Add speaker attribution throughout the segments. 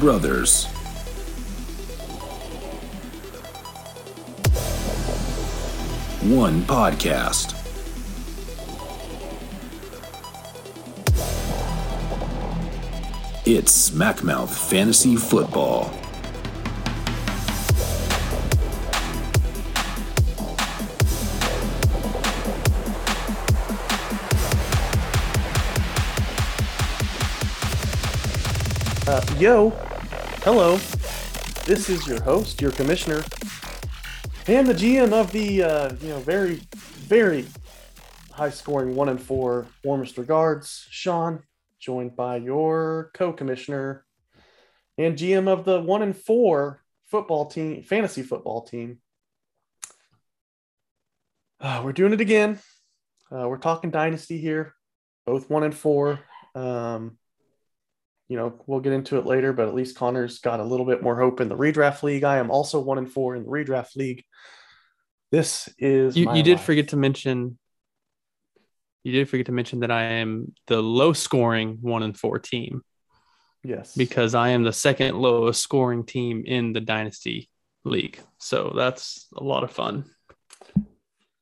Speaker 1: brothers. One podcast. It's Smackmouth Fantasy Football.
Speaker 2: Uh, yo, hello. This is your host, your commissioner, and the GM of the uh, you know very, very high-scoring one and four warmest regards, Sean, joined by your co-commissioner and GM of the one and four football team, fantasy football team. Uh, we're doing it again. Uh, we're talking dynasty here, both one and four. Um, you know, we'll get into it later, but at least Connor's got a little bit more hope in the redraft league. I am also one and four in the redraft league. This is
Speaker 3: You, you did
Speaker 2: life.
Speaker 3: forget to mention. You did forget to mention that I am the low scoring one and four team
Speaker 2: yes
Speaker 3: because I am the second lowest scoring team in the dynasty league. So that's a lot of fun.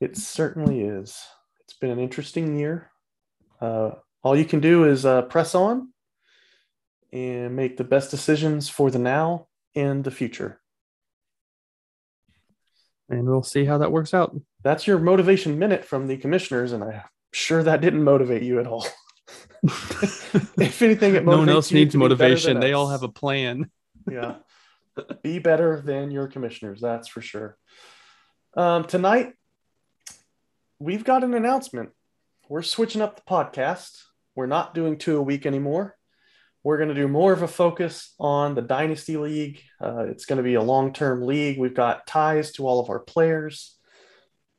Speaker 2: it certainly is. It's been an interesting year. Uh, all you can do is uh, press on and make the best decisions for the now and the future.
Speaker 3: And we'll see how that works out.
Speaker 2: That's your motivation minute from the commissioners, and I'm sure that didn't motivate you at all. if anything, it
Speaker 3: no one else needs
Speaker 2: to be better
Speaker 3: motivation. They all have a plan.
Speaker 2: yeah. Be better than your commissioners, that's for sure. Um, tonight, we've got an announcement. We're switching up the podcast. We're not doing two a week anymore. We're going to do more of a focus on the Dynasty League. Uh, it's going to be a long term league. We've got ties to all of our players.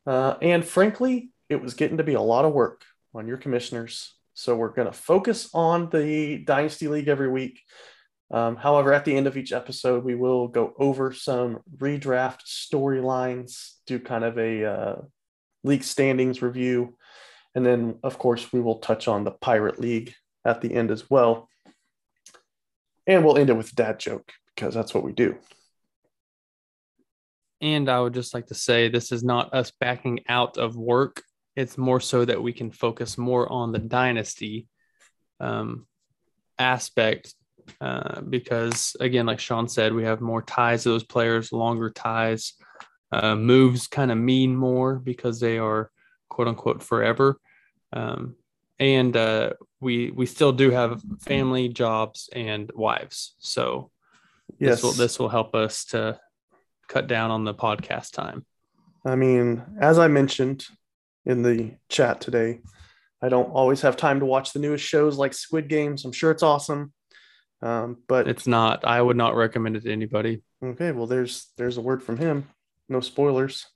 Speaker 2: Uh, and frankly, it was getting to be a lot of work on your commissioners. So we're going to focus on the Dynasty League every week. Um, however, at the end of each episode, we will go over some redraft storylines, do kind of a uh, league standings review. And then, of course, we will touch on the Pirate League at the end as well. And we'll end it with a dad joke because that's what we do.
Speaker 3: And I would just like to say this is not us backing out of work. It's more so that we can focus more on the dynasty um, aspect. Uh, because again, like Sean said, we have more ties to those players, longer ties. Uh, moves kind of mean more because they are quote unquote forever. Um, and uh, we we still do have family, jobs, and wives. So
Speaker 2: Yes.
Speaker 3: this will this will help us to cut down on the podcast time.
Speaker 2: I mean, as I mentioned in the chat today, I don't always have time to watch the newest shows like Squid Games. I'm sure it's awesome. Um, but
Speaker 3: It's not. I would not recommend it to anybody.
Speaker 2: Okay, well, there's there's a word from him. No spoilers.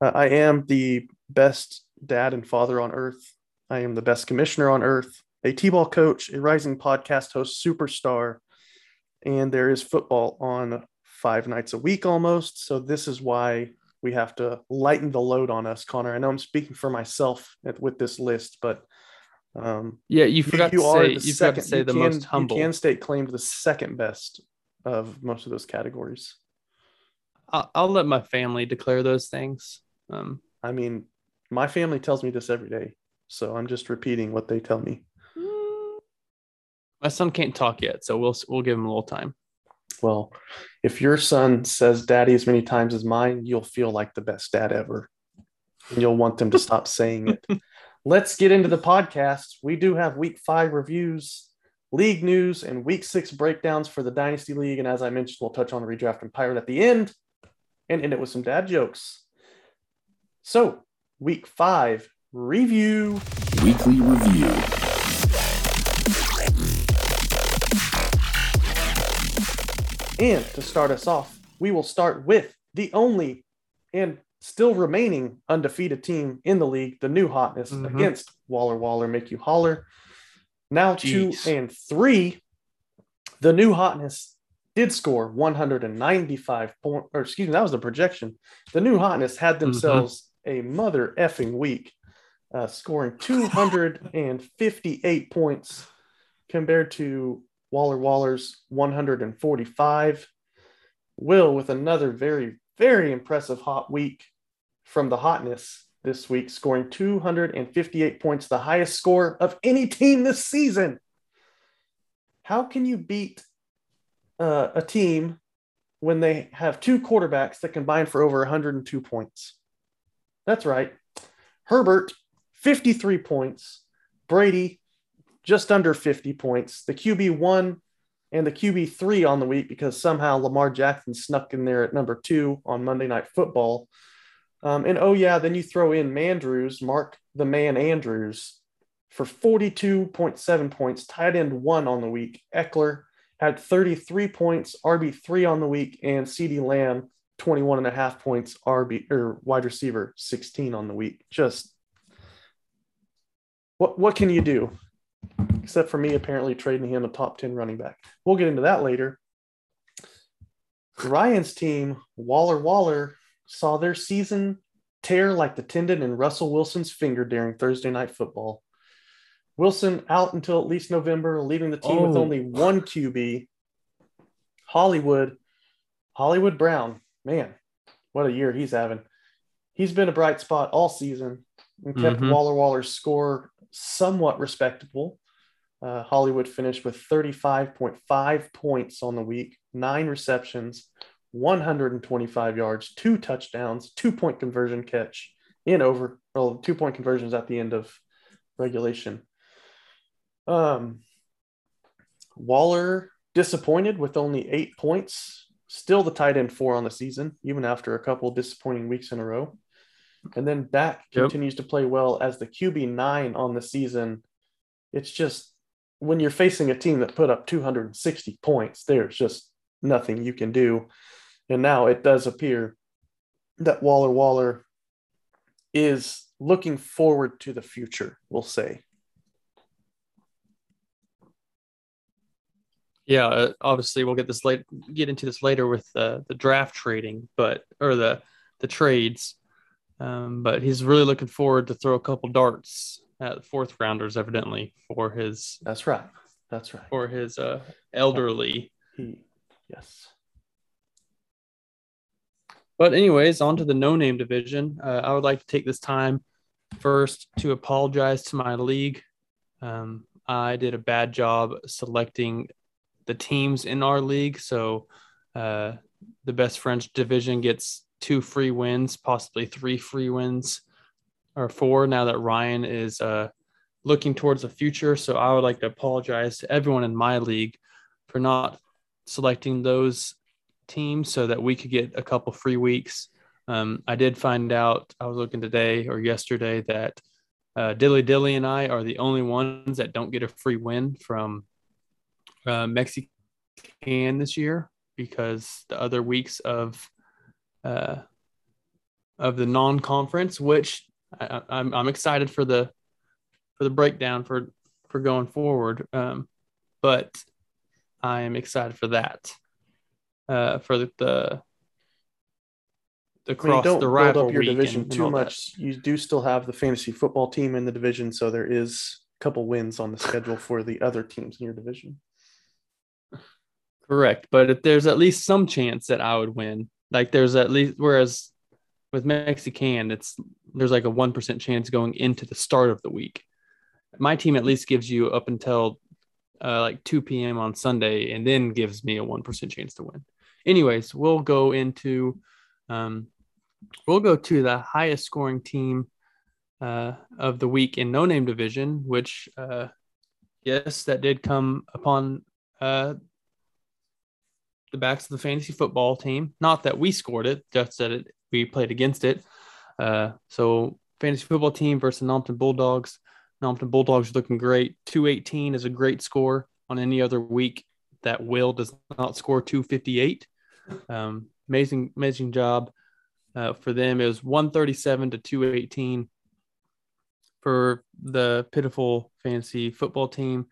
Speaker 2: Uh, I am the best dad and father on earth. I am the best commissioner on earth, a t-ball coach, a rising podcast host, superstar, and there is football on five nights a week almost. So this is why we have to lighten the load on us, Connor. I know I'm speaking for myself with this list, but um,
Speaker 3: Yeah, you forgot to say.
Speaker 2: the
Speaker 3: You forgot to say
Speaker 2: you
Speaker 3: the
Speaker 2: can-
Speaker 3: most humble.
Speaker 2: You can state claim to the second best of most of those categories.
Speaker 3: I'll, I'll let my family declare those things. Um,
Speaker 2: I mean, my family tells me this every day, so I'm just repeating what they tell me.
Speaker 3: my son can't talk yet, so we'll we'll give him a little time.
Speaker 2: Well, if your son says daddy as many times as mine, you'll feel like the best dad ever. And you'll want them to stop saying it. Let's get into the podcast. We do have week five reviews, league news, and week six breakdowns for the Dynasty League. And as I mentioned, we'll touch on redraft and pirate at the end and end it with some dad jokes. So, week five review.
Speaker 1: Weekly Review.
Speaker 2: And to start us off, we will start with the only and still remaining undefeated team in the league, the new hotness
Speaker 3: Mhm.
Speaker 2: against Waller Waller Make You Holler. Now two and three. The new hotness did score 195 points, or excuse me, that was the projection. The new hotness had themselves a mother effing week, uh, scoring 258 points compared to Waller Waller's 145. Will with another very, very impressive hot week from the hotness this week, scoring 258 points, the highest score of any team this season. How can you beat uh, a team when they have two quarterbacks that combine for over 102 points? That's right. Herbert, 53 points. Brady, just under 50 points. The QB one and the QB three on the week because somehow Lamar Jackson snuck in there at number two on Monday Night Football. Um, and oh, yeah, then you throw in Mandrews, Mark the Man Andrews, for 42.7 points, tight end one on the week. Ekeler had 33 points, RB3 on the week, and CeeDee Lamb, 21 and a half points, RB or wide receiver, 16 on the week. Just what what can you do? Except for me apparently trading him a top 10 running back. We'll get into that later. Ryan's team, Waller Waller, saw their season tear like the tendon in Russell Wilson's finger during Thursday night football. Wilson out until at least November, leaving the team oh. with only one QB. Hollywood, Hollywood Brown, man, what a year he's having. He's been a bright spot all season and kept mm-hmm. Waller Waller's score somewhat respectable. Uh, Hollywood finished with 35.5 points on the week, nine receptions, 125 yards, two touchdowns, two point conversion catch in over, well, two point conversions at the end of regulation. Um, Waller disappointed with only eight points, still the tight end four on the season, even after a couple disappointing weeks in a row. And then Dak yep. continues to play well as the QB nine on the season. It's just when you're facing a team that put up 260 points, there's just nothing you can do. And now it does appear that Waller Waller is looking forward to the future, we'll say.
Speaker 3: Yeah, uh, obviously we'll get this late get into this later with uh, the draft trading, but or the the trades. Um, but he's really looking forward to throw a couple darts at fourth rounders, evidently for his.
Speaker 2: That's right. That's right.
Speaker 3: For his uh, elderly. He,
Speaker 2: yes.
Speaker 3: But anyways, on to the no name division. Uh, I would like to take this time first to apologize to my league. Um, I did a bad job selecting the teams in our league. So uh, the best French division gets two free wins, possibly three free wins or four now that Ryan is uh, looking towards the future. So I would like to apologize to everyone in my league for not selecting those teams so that we could get a couple free weeks. Um, I did find out, I was looking today or yesterday that uh, Dilly Dilly and I are the only ones that don't get a free win from uh, Mexican this year because the other weeks of uh, of the non-conference, which I, I'm I'm excited for the for the breakdown for for going forward. Um, but I am excited for that. Uh, for the, the the cross
Speaker 2: don't
Speaker 3: the
Speaker 2: build up your division and, too and much. That. You do still have the fantasy football team in the division, so there is a couple wins on the schedule for the other teams in your division.
Speaker 3: Correct. But if there's at least some chance that I would win, like there's at least, whereas with Mexican, it's there's like a 1% chance going into the start of the week. My team at least gives you up until uh, like 2 p.m. on Sunday and then gives me a 1% chance to win. Anyways, we'll go into, um, we'll go to the highest scoring team uh, of the week in no name division, which, uh, yes, that did come upon uh, the backs of the fantasy football team. Not that we scored it, just that it, we played against it. Uh, so fantasy football team versus Nompton Bulldogs. Nompton Bulldogs looking great. 218 is a great score on any other week that Will does not score 258. Um, amazing, amazing job uh, for them. It was 137 to 218 for the pitiful fantasy football team.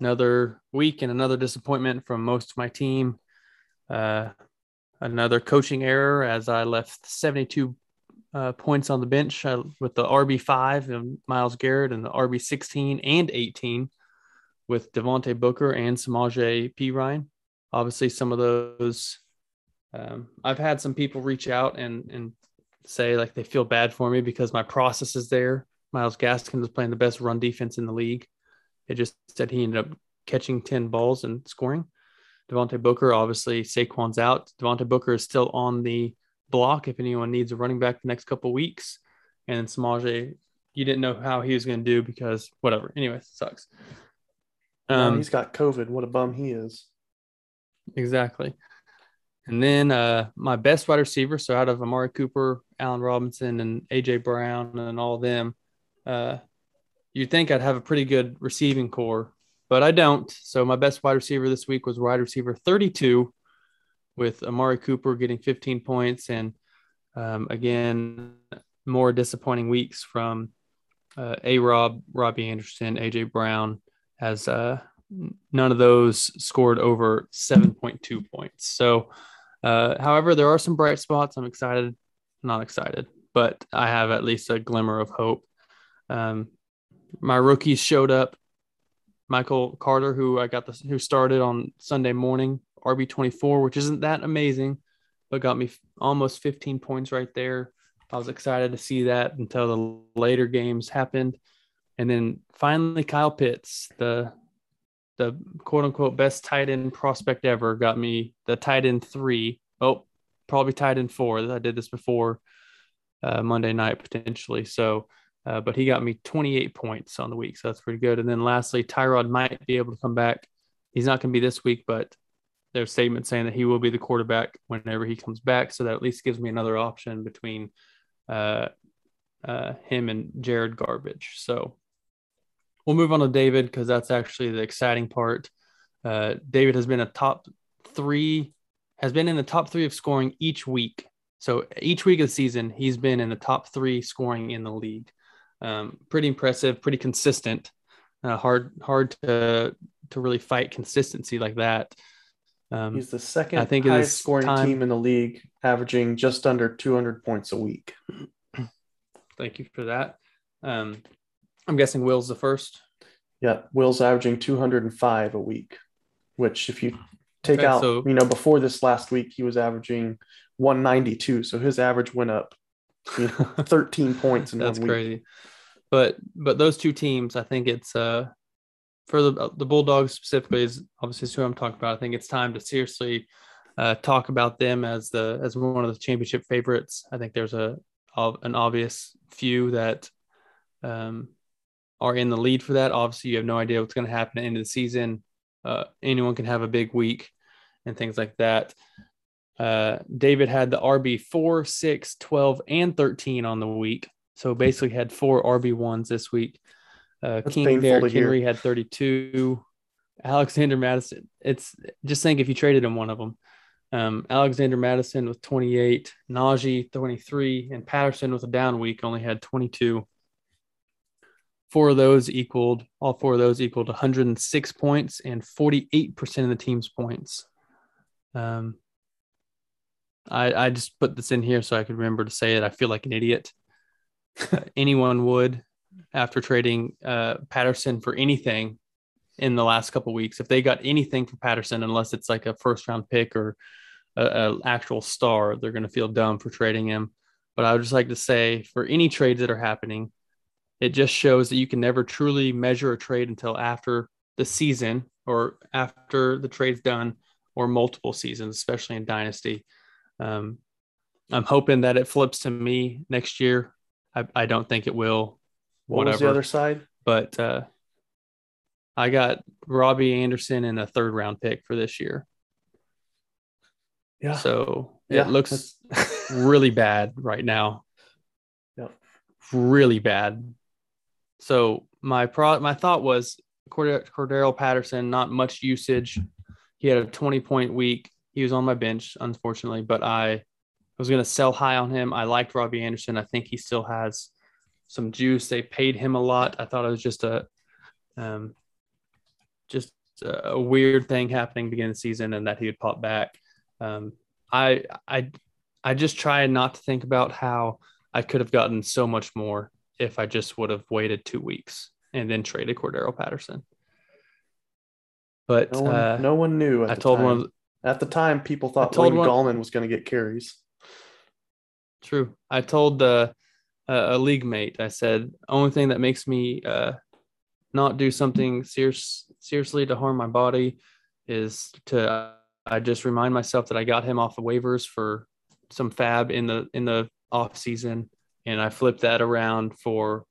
Speaker 3: Another week and another disappointment from most of my team. Uh, another coaching error as I left 72 uh, points on the bench uh, with the RB5 and Miles Garrett and the RB16 and 18 with Devontae Booker and Samaje Perine. Obviously, some of those um, I've had some people reach out and and say like they feel bad for me because my process is there. Myles Gaskin was playing the best run defense in the league. It just said he ended up catching 10 balls and scoring. Devontae Booker, obviously, Saquon's out. Devontae Booker is still on the block if anyone needs a running back the next couple weeks. And Samaje, you didn't know how he was going to do because whatever. Anyway, sucks.
Speaker 2: Um, he's got COVID. What a bum he is.
Speaker 3: Exactly. And then uh, my best wide receiver, so out of Amari Cooper, Allen Robinson, and AJ Brown, and all of them, uh, you'd think I'd have a pretty good receiving core, but I don't. So my best wide receiver this week was wide receiver 32, with Amari Cooper getting 15 points, and um, again, more disappointing weeks from uh, A. Rob, Robbie Anderson, AJ Brown, as uh, none of those scored over 7.2 points. So uh, however, there are some bright spots. I'm excited, not excited, but I have at least a glimmer of hope. Um, my rookies showed up. Michael Carter, who I got the who started on Sunday morning, RB 24, which isn't that amazing, but got me almost 15 points right there. I was excited to see that until the later games happened. And then finally, Kyle Pitts, the the quote unquote best tight end prospect ever got me the tight end three. Oh, probably tight end four. I did this before uh, Monday night potentially. So, uh, but he got me 28 points on the week. So that's pretty good. And then lastly, Tyrod might be able to come back. He's not going to be this week, but there's statements saying that he will be the quarterback whenever he comes back. So that at least gives me another option between uh, uh him and Jared Garbage. So we'll move on to David because that's actually the exciting part. Uh, David has been a top three, has been in the top three of scoring each week. So each week of the season, he's been in the top three scoring in the league. Um, pretty impressive, pretty consistent. Uh, hard, hard to to really fight consistency like that.
Speaker 2: Um, he's the second I think highest scoring time, team in the league, averaging just under 200 points a week.
Speaker 3: Thank you for that. Um, I'm guessing Will's the first.
Speaker 2: Yeah, Will's averaging 205 a week, which if you take okay, out, so, you know, before this last week, he was averaging 192. So his average went up 13 points in
Speaker 3: That's
Speaker 2: one
Speaker 3: week. crazy. But but those two teams, I think it's uh for the the Bulldogs specifically is obviously who I'm talking about. I think it's time to seriously uh, talk about them as the as one of the championship favorites. I think there's a an obvious few that um, are in the lead for that. Obviously, you have no idea what's going to happen at the end of the season. Uh, anyone can have a big week and things like that. Uh, David had the RB 4, 6, 12, and 13 on the week. So basically had four RB1s this week. Uh, King Derrick Henry had 32. Alexander Mattison, It's just think if you traded him one of them. Um, Alexander Mattison with 28, Najee 23, and Patterson with a down week only had 22 four of those equaled all four of those equaled 106 points and 48% of the team's points. Um, I, I just put this in here so I could remember to say it. I feel like an idiot. uh, anyone would after trading uh, Patterson for anything in the last couple weeks. If they got anything for Patterson, unless it's like a first round pick or an actual star, they're going to feel dumb for trading him. But I would just like to say for any trades that are happening, it just shows that you can never truly measure a trade until after the season or after the trade's done or multiple seasons, especially in Dynasty. Um, I'm hoping that it flips to me next year. I, I don't think it will.
Speaker 2: What whatever. was the other side?
Speaker 3: But uh, I got Robbie Anderson in a third round pick for this year. Yeah. So yeah, it looks really bad right now.
Speaker 2: Yep.
Speaker 3: Really bad. So my pro my thought was Cordarrelle Patterson, not much usage. He had a 20 point week. He was on my bench, unfortunately, but I was going to sell high on him. I liked Robbie Anderson. I think he still has some juice. They paid him a lot. I thought it was just a, um, just a weird thing happening beginning of the season, and that he would pop back. Um, I I I just try not to think about how I could have gotten so much more if I just would have waited two weeks and then traded Cordarrelle Patterson. But
Speaker 2: No one,
Speaker 3: uh,
Speaker 2: no one knew.
Speaker 3: I told
Speaker 2: time.
Speaker 3: one of
Speaker 2: At the time, people thought William
Speaker 3: one-
Speaker 2: Gallman was going to get carries.
Speaker 3: True. I told uh, a league mate, I said, only thing that makes me uh, not do something serious, seriously to harm my body is to, I just remind myself that I got him off of waivers for some fab in the, in the off season. And I flipped that around for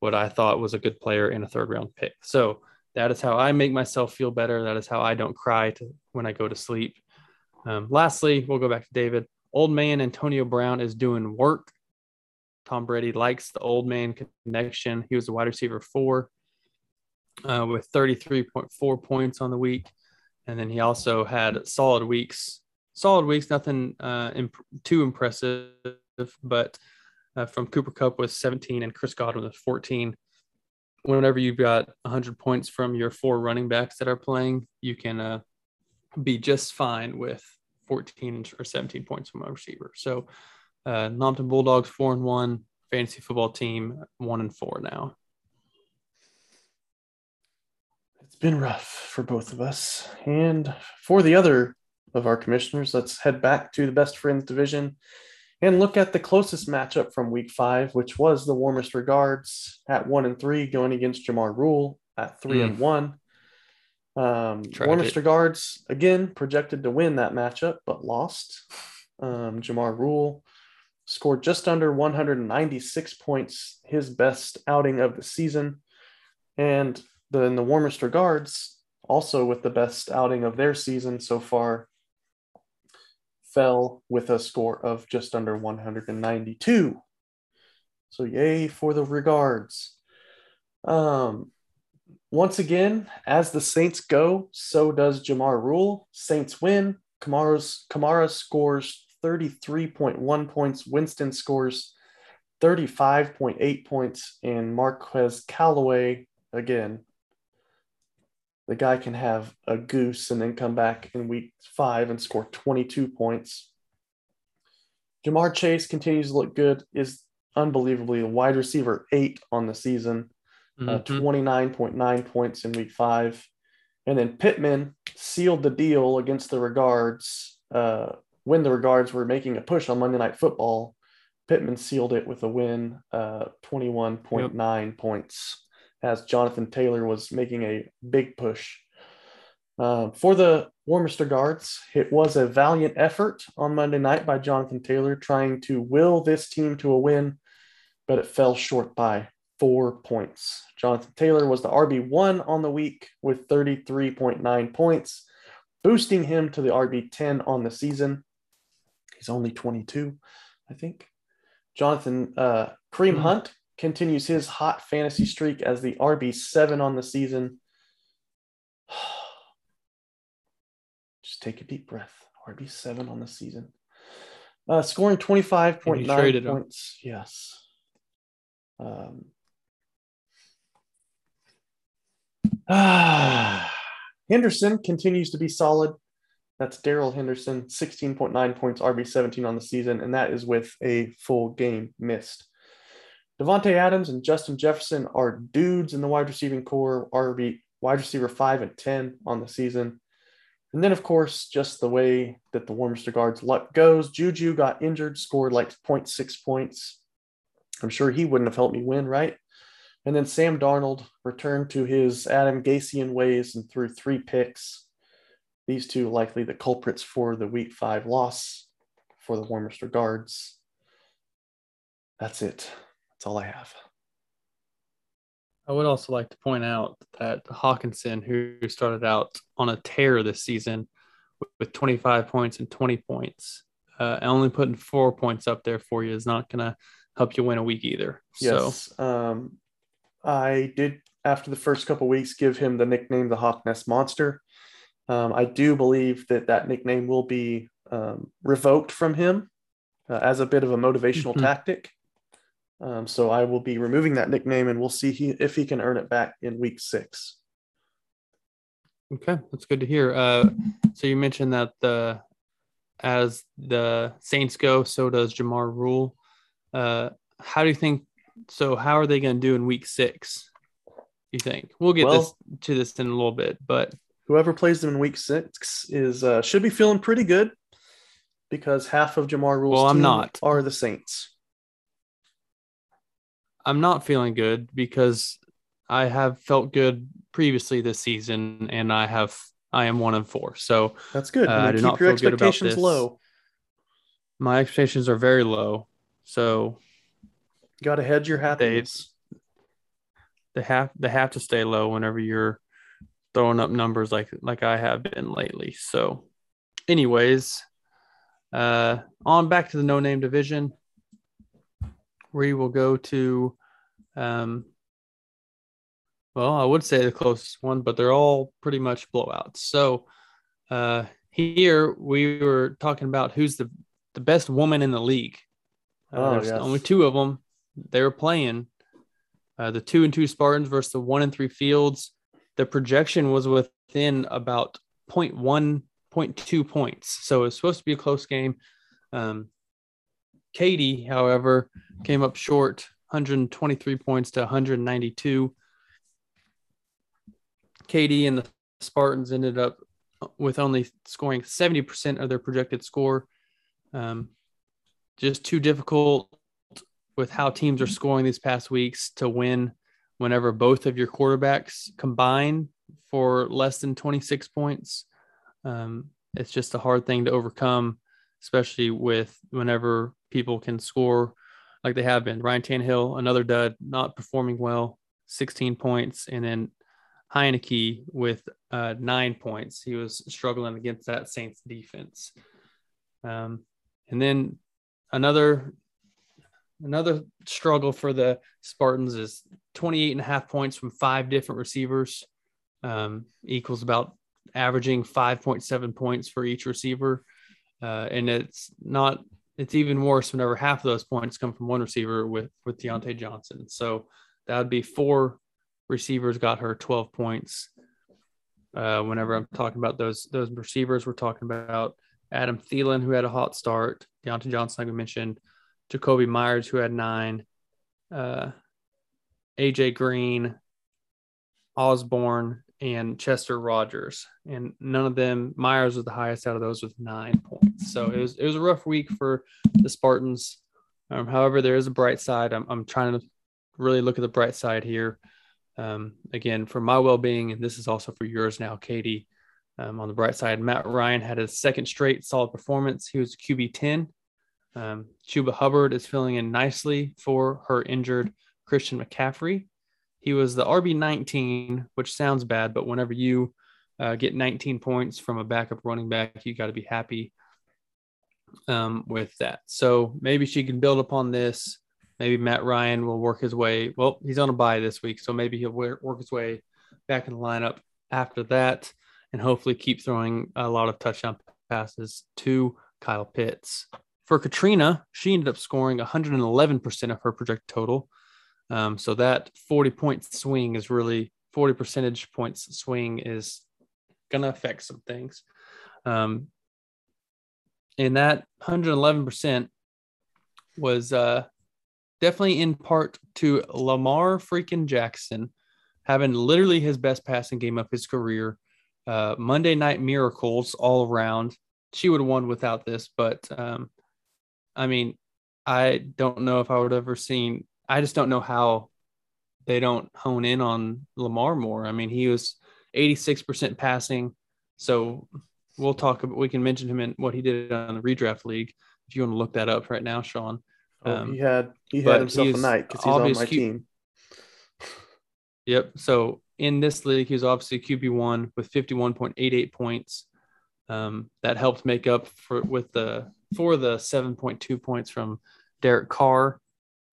Speaker 3: what I thought was a good player in a third round pick. So that is how I make myself feel better. That is how I don't cry to, when I go to sleep. Um, lastly, we'll go back to David. Old man Antonio Brown is doing work. Tom Brady likes the old man connection. He was the wide receiver four uh, with 33.4 points on the week. And then he also had solid weeks, solid weeks, nothing uh, imp- too impressive, but uh, from Cooper Kupp was 17 and Chris Godwin was 14. Whenever you've got 100 points from your four running backs that are playing, you can uh, be just fine with 14 or 17 points from a receiver. So, uh, Nompton Bulldogs four and one, fantasy football team one and four now.
Speaker 2: It's been rough for both of us. And for the other of our commissioners, let's head back to the best friends division and look at the closest matchup from week five, which was the warmest regards at one and three going against Jamar Rule at three and one. Um, warmest regards again projected to win that matchup, but lost. Um, Jamar Rule scored just under 196 points, his best outing of the season. And the, in the warmest regards, also with the best outing of their season so far, fell with a score of just under 192. So yay for the regards. Um, once again, as the Saints go, so does Jamar Rule. Saints win. Kamara's Kamara scores 33.1 points. Winston scores 35.8 points. And Marquez Callaway, again, the guy can have a goose and then come back in week five and score 22 points. Ja'Marr Chase continues to look good, is unbelievably a wide receiver eight on the season, uh,
Speaker 3: Mhm.
Speaker 2: 29.9 points in week five. And then Pittman sealed the deal against the regards uh, when the regards were making a push on Monday Night Football. Pittman sealed it with a win, uh, 21.9 points, as Jonathan Taylor was making a big push. Uh, for the warmest Guards, it was a valiant effort on Monday night by Jonathan Taylor trying to will this team to a win, but it fell short by four points. Jonathan Taylor was the RB1 on the week with 33.9 points, boosting him to the RB10 on the season. He's only 22, I think. Jonathan uh, Kareem
Speaker 3: Hmm.
Speaker 2: Hunt continues his hot fantasy streak as the RB7 on the season. Just take a deep breath. RB7 on the season. Uh, scoring 25.9
Speaker 3: And you traded him.
Speaker 2: points. Yes. Um, ah, Henderson continues to be solid. That's Darrell Henderson, 16.9 points, RB17 on the season, and that is with a full game missed. Davante Adams and Justin Jefferson are dudes in the wide receiving core, RB wide receiver 5 and 10 on the season. And then, of course, just the way that the warmest regards luck goes, Juju got injured, scored like 0.6 points. I'm sure he wouldn't have helped me win, right? And then Sam Darnold returned to his Adam Gasian ways and threw three picks. These two likely the culprits for the week five loss for the warmest regards. That's it. That's all I have.
Speaker 3: I would also like to point out that Hockenson, who started out on a tear this season with 25 points and 20 points, uh, only putting four points up there for you is not going to help you win a week either. So,
Speaker 2: Yes. Um, I did, after the first couple weeks, give him the nickname the Hawk Nest Monster. Um, I do believe that that nickname will be um, revoked from him uh, as a bit of a motivational
Speaker 3: Mhm.
Speaker 2: tactic. Um, so I will be removing that nickname and we'll see he, if he can earn it back in week six.
Speaker 3: okay, that's good to hear. Uh, so, you mentioned that the as the Saints go, so does Jamar Rule. Uh, how do you think? So, how are they going to do in week six? You think we'll get
Speaker 2: Well-
Speaker 3: this to this in a little bit, but
Speaker 2: whoever plays them in week six is uh, should be feeling pretty good because half of Jamar Rule's
Speaker 3: Well, I'm not.
Speaker 2: are the Saints.
Speaker 3: I'm not feeling good because I have felt good previously this season, and I have I am one and four. So
Speaker 2: That's good.
Speaker 3: Uh,
Speaker 2: I
Speaker 3: do
Speaker 2: keep
Speaker 3: not
Speaker 2: your
Speaker 3: feel good about
Speaker 2: expectations
Speaker 3: this.
Speaker 2: low.
Speaker 3: my expectations are very low. So
Speaker 2: Got to hedge your happiness.
Speaker 3: they have they have to stay low whenever you're throwing up numbers like like I have been lately. So, anyways, uh, on back to the no name division. We will go to, um, well, I would say the closest one, but they're all pretty much blowouts. So, uh, here we were talking about who's the the best woman in the league. Uh,
Speaker 2: Oh,
Speaker 3: there's
Speaker 2: yes.
Speaker 3: only two of them. They were playing uh, the two and two Spartans versus the one and three Fields. The projection was within about 0.1, 0.2 points. So it's supposed to be a close game. Um, Katie, however, came up short 123 points to 192. Katie and the Spartans ended up with only scoring 70% of their projected score. Um, just too difficult with how teams are scoring these past weeks to win whenever both of your quarterbacks combine for less than 26 points. Um, it's just a hard thing to overcome, especially with whenever people can score like they have been. Ryan Tannehill, another dud, not performing well, 16 points, and then Heinicke with uh, nine points. He was struggling against that Saints defense. Um, and then another another struggle for the Spartans is 28 and a half points from five different receivers, um, equals about averaging 5.7 points for each receiver. Uh, and it's not, it's even worse whenever half of those points come from one receiver with, with Diontae Johnson. So that would be four receivers got her 12 points. Uh, whenever I'm talking about those, those receivers, we're talking about Adam Thielen, who had a hot start, Diontae Johnson, like we mentioned, Jakobi Meyers, who had nine, uh, AJ Green, Osborn, and Chester Rogers. And none of them, Meyers was the highest out of those with nine points. So it was it was a rough week for the Spartans. Um, however, there is a bright side. I'm, I'm trying to really look at the bright side here. Um, again, for my well being, and this is also for yours now, Katie. Um, on the bright side, Matt Ryan had his second straight solid performance. He was QB 10. Um, Chuba Hubbard is filling in nicely for her injured Christian McCaffrey. He was the RB 19, which sounds bad, but whenever you uh, get 19 points from a backup running back, you got to be happy um, with that. So maybe she can build upon this. Maybe Matt Ryan will work his way. Well, he's on a bye this week, so maybe he'll work work his way back in the lineup after that and hopefully keep throwing a lot of touchdown passes to Kyle Pitts. For Katrina, she ended up scoring 111% of her projected total. Um, so that 40 point swing is really 40 percentage points swing is going to affect some things. Um, and that 111% was uh, definitely in part to Lamar freaking Jackson having literally his best passing game of his career. Uh, Monday night miracles all around. She would have won without this, but um, I mean, I don't know if I would have ever seen. I just don't know how they don't hone in on Lamar more. I mean, he was 86% passing. So we'll talk about, we can mention him in what he did on the redraft league. If you want to look that up right now, Sean.
Speaker 2: Oh,
Speaker 3: Um,
Speaker 2: he had he had himself a night because he's on my
Speaker 3: Q-
Speaker 2: team.
Speaker 3: Yep. So in this league, he was obviously QB one with 51.88 points. Um, that helped make up for with the for the 7.2 points from Derek Carr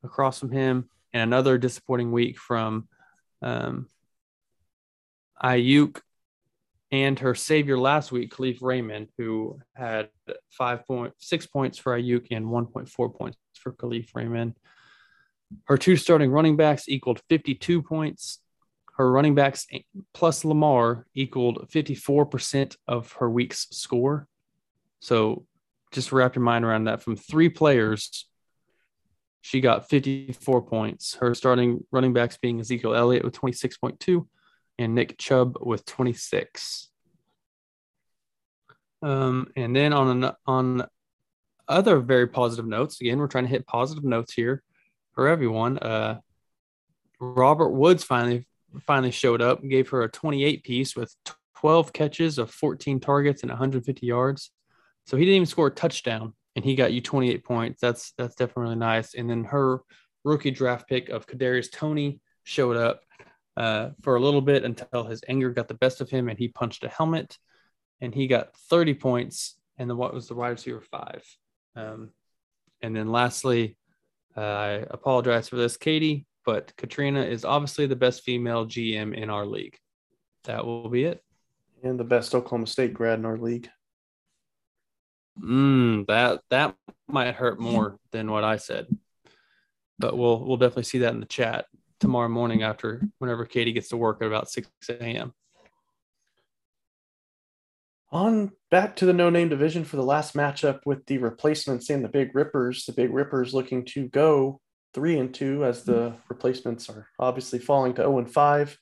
Speaker 3: across from him, and another disappointing week from um, Aiyuk and her savior last week, Kalif Raymond, who had five point six points for Aiyuk and 1.4 points for Kalif Raymond. Her two starting running backs equaled 52 points. Her running backs plus Lamar equaled 54% of her week's score. So just wrap your mind around that. From three players, she got 54 points. Her starting running backs being Ezekiel Elliott with 26.2 and Nick Chubb with 26. Um, and then on an, on other very positive notes, again, we're trying to hit positive notes here for everyone. Uh, Robert Woods finally finally showed up gave her a 28 piece with 12 catches of 14 targets and 150 yards. So he didn't even score a touchdown, and he got you 28 points. That's that's definitely really nice. And then her rookie draft pick of Kadarius Toney showed up uh, for a little bit until his anger got the best of him, and he punched a helmet, and he got 30 points. And the what was the wide receiver five. Um, and then lastly, uh, I apologize for this, Katie, but Katrina is obviously the best female GM in our league. That will be it.
Speaker 2: And the best Oklahoma State grad in our league.
Speaker 3: Mm, that that might hurt more than what I said, but we'll we'll definitely see that in the chat tomorrow morning after whenever Katie gets to work at about six a.m.
Speaker 2: On back to the no name division for the last matchup with the replacements and the Big Rippers. The Big Rippers looking to go three and two as the replacements are obviously falling to 0 and 5.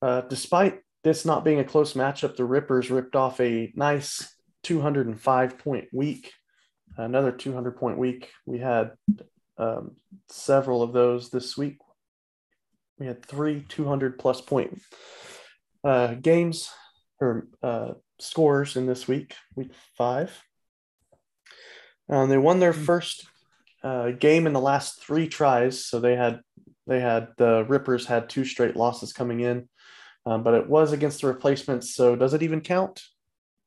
Speaker 2: Uh, despite this not being a close matchup, the Rippers ripped off a nice 205 point week, another 200 point week. We had um, several of those this week. We had three 200 plus point uh, games or uh, scores in this week, week five. Um, they won their first uh, game in the last three tries, so they had they had the Rippers had two straight losses coming in, um, but it was against the replacements. So does it even count?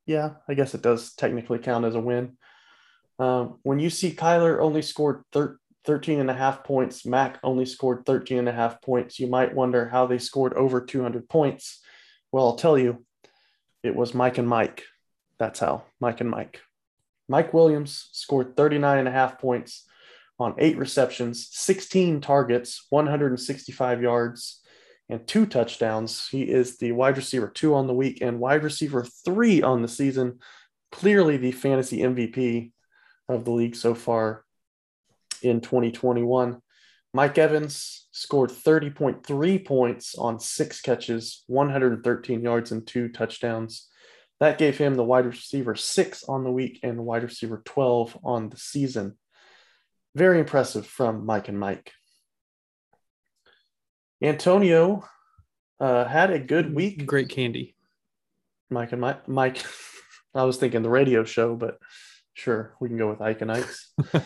Speaker 2: Yeah, I guess it does technically count as a win. Um, when you see Kyler only scored thir- 13 and a half points, Mac only scored 13 and a half points, you might wonder how they scored over 200 points. Well, I'll tell you, it was Mike and Mike. That's how Mike and Mike. Mike Williams scored 39 and a half points on eight receptions, 16 targets, 165 yards, and two touchdowns. He is the wide receiver two on the week and wide receiver three on the season. Clearly the fantasy MVP of the league so far in 2021. Mike Evans scored 30.3 points on six catches, 113 yards, and two touchdowns. That gave him the wide receiver six on the week and wide receiver 12 on the season. Very impressive from Mike and Mike. Antonio uh, had a good week.
Speaker 3: Great candy.
Speaker 2: Mike and Mike. Mike. I was thinking the radio show, but sure, we can go with Ike and Ike's.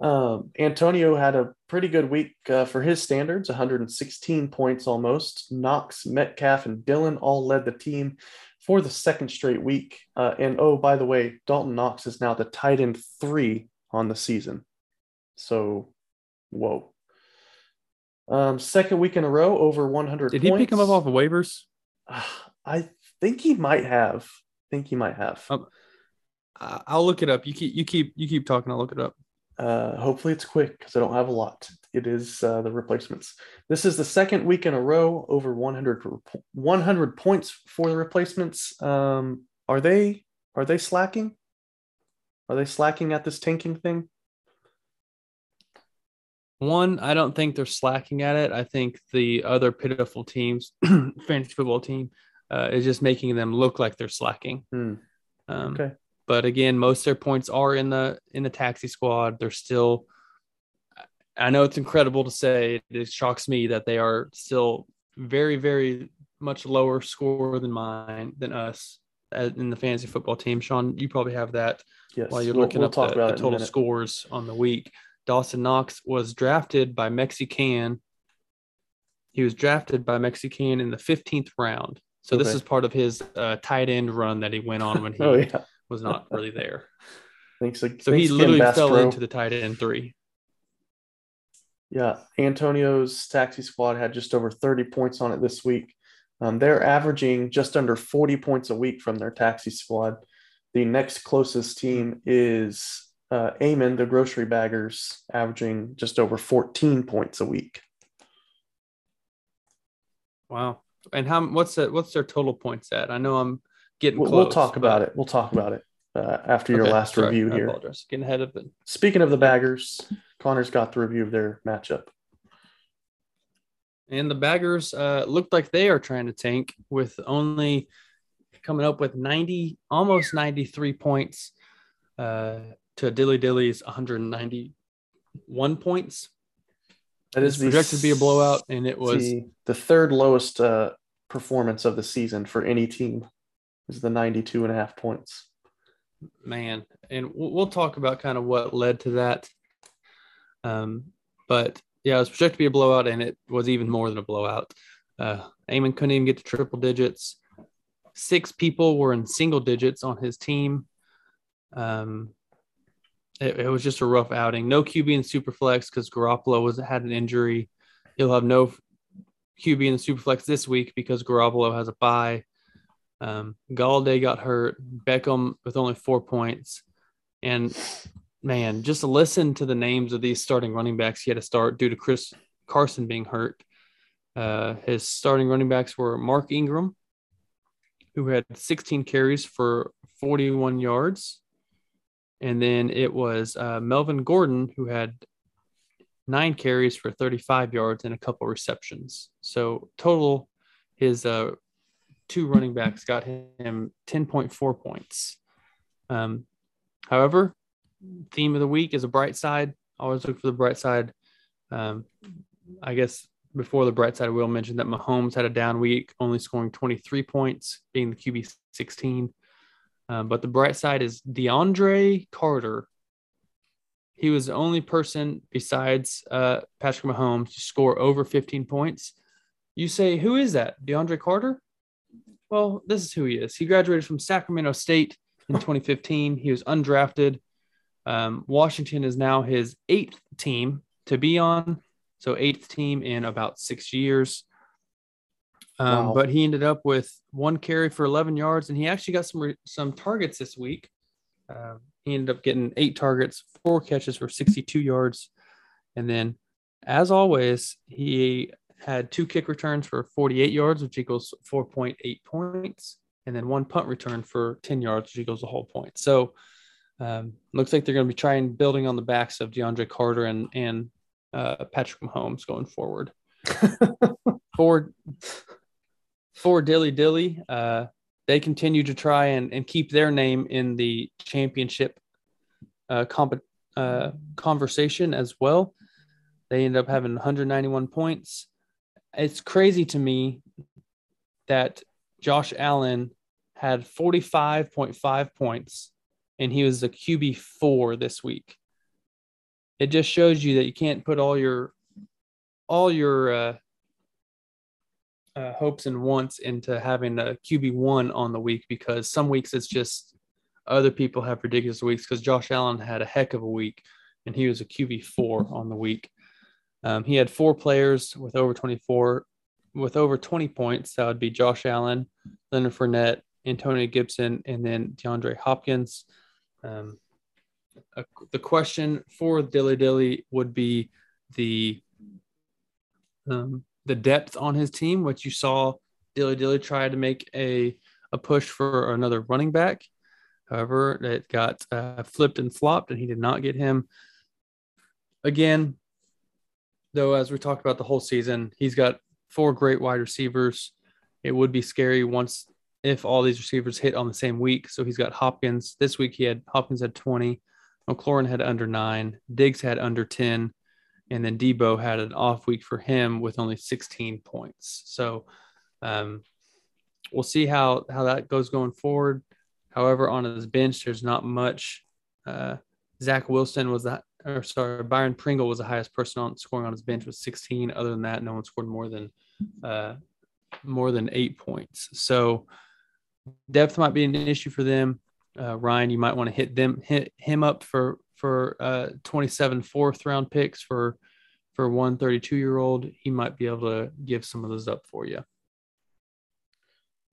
Speaker 2: Um, Antonio had a pretty good week uh, for his standards 116 points almost. Knox, Metcalf, and Dylan all led the team for the second straight week. Uh, and oh, by the way, Dawson Knox is now the tight end three on the season. So, whoa. Um, second week in a row, over 100
Speaker 3: Did
Speaker 2: points.
Speaker 3: he pick him up off of waivers?
Speaker 2: I think he might have. I think he might have.
Speaker 3: Um, I'll look it up. You keep you keep you keep talking. I'll look it up.
Speaker 2: Uh, hopefully it's quick because I don't have a lot. It is uh, the replacements. This is the second week in a row over 100, 100 points for the replacements. Um, are they are they slacking? Are they slacking at this tanking thing?
Speaker 3: One, I don't think they're slacking at it. I think the other pitiful teams, fantasy football team, uh, is just making them look like they're slacking.
Speaker 2: Hmm.
Speaker 3: Um,
Speaker 2: Okay.
Speaker 3: But again, most of their points are in the in the taxi squad. They're still. I know it's incredible to say. It shocks me that they are still very, very much lower score than mine than us uh, in the fantasy football team. Sean, you probably have that
Speaker 2: Yes.
Speaker 3: while you're
Speaker 2: we'll-
Speaker 3: looking
Speaker 2: we'll
Speaker 3: up
Speaker 2: talk
Speaker 3: the, the
Speaker 2: it in a
Speaker 3: total scores on the week. Dawson Knox was drafted by Mexican. He was drafted by Mexican in the 15th round. So this is part of his uh, tight end run that he went on when he
Speaker 2: Oh yeah.
Speaker 3: was not really there.
Speaker 2: Thanks.
Speaker 3: So he literally fell into the tight end three.
Speaker 2: Yeah, Antonio's taxi squad had just over 30 points on it this week. Um, they're averaging just under 40 points a week from their taxi squad. The next closest team is uh, Eamon, the grocery baggers, averaging just over 14 points a week.
Speaker 3: Wow. And how what's that what's their total points at? I know I'm getting
Speaker 2: We'll,
Speaker 3: close.
Speaker 2: we'll talk about it. We'll talk about it uh, after your
Speaker 3: Okay,
Speaker 2: last
Speaker 3: sorry,
Speaker 2: review
Speaker 3: I
Speaker 2: here.
Speaker 3: apologize. Getting ahead of it.
Speaker 2: Speaking of the baggers, Connor's got the review of their matchup.
Speaker 3: And the baggers uh, looked like they are trying to tank with only coming up with 90, almost 93 points uh, to Dilly Dilly's 191 points.
Speaker 2: That is
Speaker 3: projected to be a blowout, and it was
Speaker 2: the, the third lowest uh, performance of the season for any team is the 92 and a half points.
Speaker 3: man, and we'll, talk about kind of what led to that. Um, but yeah, it was projected to be a blowout, and it was even more than a blowout. Uh, Eamon couldn't even get to triple digits. Six people were in single digits on his team. Um, it, it was just a rough outing. No QB in Superflex because Garoppolo was had an injury. He'll have no QB in the Superflex this week because Garoppolo has a bye. Um, Golladay got hurt. Beckham with only four points. And man, just listen to the names of these starting running backs he had to start due to Chris Carson being hurt. Uh, his starting running backs were Mark Ingram, who had 16 carries for 41 yards. And then it was uh, Melvin Gordon, who had nine carries for 35 yards and a couple receptions. So total, his uh, two running backs got him 10.4 points. Um, however, theme of the week is a bright side. Always look for the bright side. Um, I guess before the bright side, I will mention that Mahomes had a down week, only scoring 23 points, being the QB 16. Um, but the bright side is DeAndre Carter. He was the only person besides uh, Patrick Mahomes to score over 15 points. You say, who is that? DeAndre Carter? Well, this is who he is. He graduated from Sacramento State in 2015. He was undrafted. Um, Washington is now his eighth team to be on. So, eighth team in about six years. Um,
Speaker 2: Wow.
Speaker 3: But he ended up with one carry for 11 yards, and he actually got some some targets this week. Um, he ended up getting eight targets, four catches for 62 yards, and then, as always, he had two kick returns for 48 yards, which equals 4.8 points, and then one punt return for 10 yards, which equals a whole point. So, um, looks like they're going to be trying building on the backs of DeAndre Carter and and uh, Patrick Mahomes going forward. for for Dilly Dilly, uh, they continue to try and, and keep their name in the championship uh, comp- uh, conversation as well. They end up having 191 points. It's crazy to me that Josh Allen had 45.5 points and he was the QB four this week. It just shows you that you can't put all your all your uh, uh, hopes and wants into having a QB one on the week because some weeks it's just other people have ridiculous weeks because Josh Allen had a heck of a week and he was a QB four on the week. Um, he had four players with over 24, with over 20 points. That would be Josh Allen, Leonard Fournette, Antonio Gibson, and then DeAndre Hopkins. Um, uh, the question for Dilly Dilly would be the um, the depth on his team, which you saw Dilly Dilly try to make a a push for another running back. However, it got uh, flipped and flopped, and he did not get him. Again, though, as we talked about the whole season, he's got four great wide receivers. It would be scary once if all these receivers hit on the same week. So he's got Hopkins. This week he had Hopkins had 20, McLaurin had under nine, Diggs had under 10, and then Deebo had an off week for him with only 16 points. So um, we'll see how how that goes going forward. However, on his bench, there's not much. Uh, Zach Wilson was that, or sorry, Byron Pringle was the highest person on scoring on his bench with 16. Other than that, no one scored more than uh, more than eight points. So depth might be an issue for them. Uh, Ryan, you might want to hit them hit him up for for uh, 27 fourth round picks for for one 32 year old. He might be able to give some of those up for you.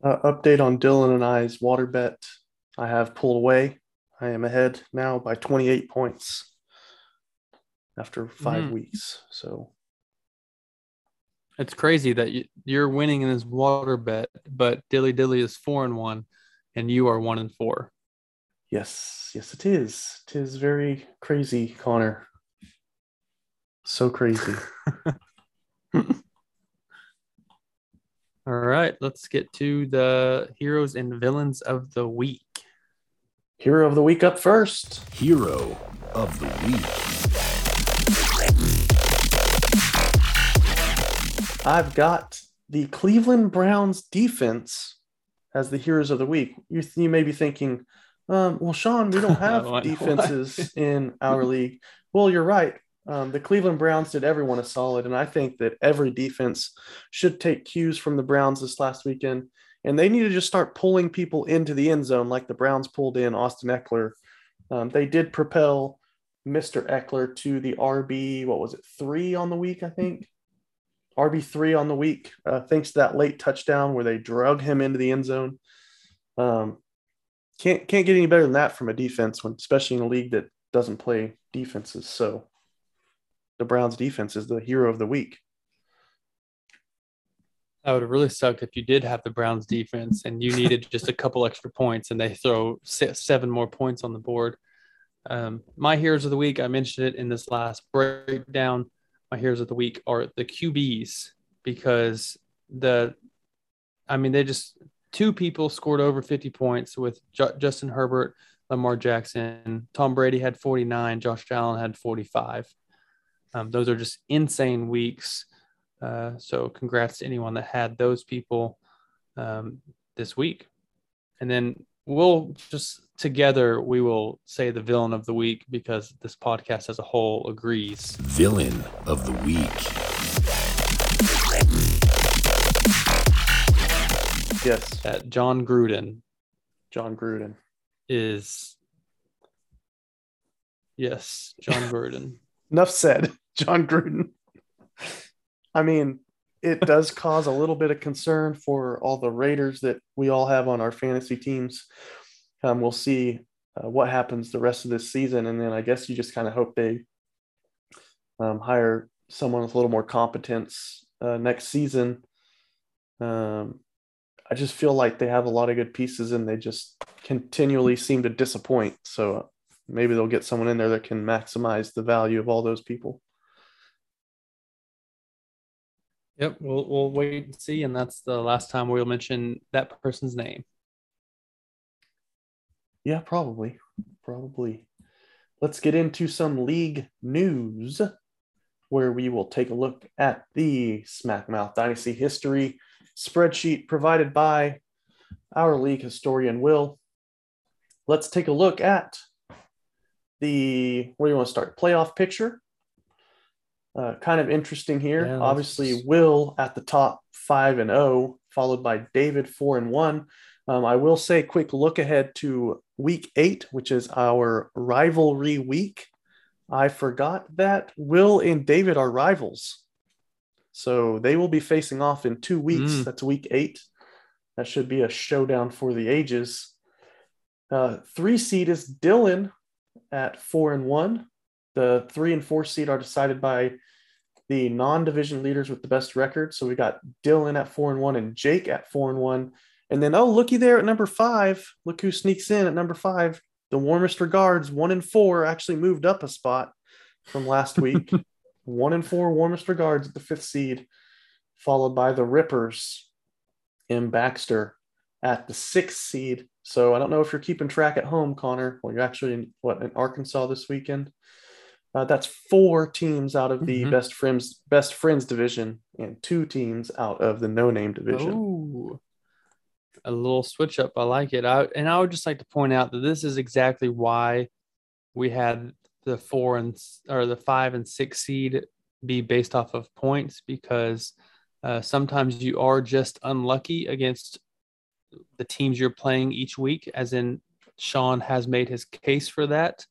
Speaker 2: Uh, update on Dylan and I's water bet. I have pulled away. I am ahead now by 28 points after 5
Speaker 3: Mhm.
Speaker 2: weeks. So
Speaker 3: It's crazy that you, you're winning in this water bet, but Dilly Dilly is four and one, and you are one and four.
Speaker 2: Yes, yes, it is. It is very crazy, Connor. So crazy.
Speaker 3: All right, let's get to the heroes and villains of the week.
Speaker 2: Hero of the week up first.
Speaker 1: Hero of the week.
Speaker 2: I've got the Cleveland Browns defense as the heroes of the week. You, you may be thinking, um, well, Sean, we don't have defenses in our league. Well, you're right. Um, the Cleveland Browns did everyone a solid, and I think that every defense should take cues from the Browns this last weekend, and they need to just start pulling people into the end zone like the Browns pulled in Austin Ekeler. Um, they did propel Mr. Ekeler to the RB, what was it, three on the week, I think. RB three on the week, uh, thanks to that late touchdown where they drug him into the end zone. Um, can't can't get any better than that from a defense, when especially in a league that doesn't play defenses. So, the Browns' defense is the hero of the week.
Speaker 3: That would have really sucked if you did have the Browns defense and you needed just a couple extra points and they throw seven more points on the board. Um, my heroes of the week, I mentioned it in this last breakdown. My heroes of the week are the QBs because the, I mean, they just two people scored over 50 points with Ju- Justin Herbert, Lamar Jackson. Tom Brady had 49, Josh Allen had 45. Um, those are just insane weeks. Uh, so congrats to anyone that had those people um, this week. And then we'll just together we will say the villain of the week because this podcast as a whole agrees.
Speaker 1: Villain of the week.
Speaker 2: Yes,
Speaker 3: that Jon Gruden
Speaker 2: Jon Gruden.
Speaker 3: is yes, Jon Gruden.
Speaker 2: Enough said. Jon Gruden. I mean, it does cause a little bit of concern for all the Raiders that we all have on our fantasy teams. Um, we'll see uh, what happens the rest of this season, and then I guess you just kind of hope they um, hire someone with a little more competence uh, next season. Um, I just feel like they have a lot of good pieces, and they just continually seem to disappoint. So maybe they'll get someone in there that can maximize the value of all those people.
Speaker 3: Yep, we'll we'll wait and see, and that's the last time we'll mention that person's name.
Speaker 2: Yeah, probably. Probably. Let's get into some league news where we will take a look at the Smackmouth Dynasty history spreadsheet provided by our league historian, Will. Let's take a look at the where do you want to start? Playoff picture. Uh, kind of interesting here.
Speaker 3: Yeah,
Speaker 2: Obviously, Will at the top five and zero, followed by David four and one. Um, I will say, quick look ahead to week eight, which is our rivalry week. I forgot that Will and David are rivals. So they will be facing off in two weeks.
Speaker 3: Mm.
Speaker 2: That's week eight. That should be a showdown for the ages. Uh, three seed is Dylan at four and one. The three and four seed are decided by the non-division leaders with the best record. So we got Dylan at four and one and Jake at four and one. And then oh, looky there at number five. Look who sneaks in at number five. The warmest regards, one and four, actually moved up a spot from last week. one and four, warmest regards at the fifth seed, followed by the Rippers in Baxter at the sixth seed. So I don't know if you're keeping track at home, Connor. Well, you're actually in what in Arkansas this weekend. Uh, that's four teams out of the
Speaker 3: Mhm.
Speaker 2: best friends best friends division and two teams out of the no name division.
Speaker 3: Oh, a little switch up. I like it. I and I would just like to point out that this is exactly why we had the four and or the five and six seed be based off of points because uh, sometimes you are just unlucky against the teams you're playing each week. As in, Sean has made his case for that,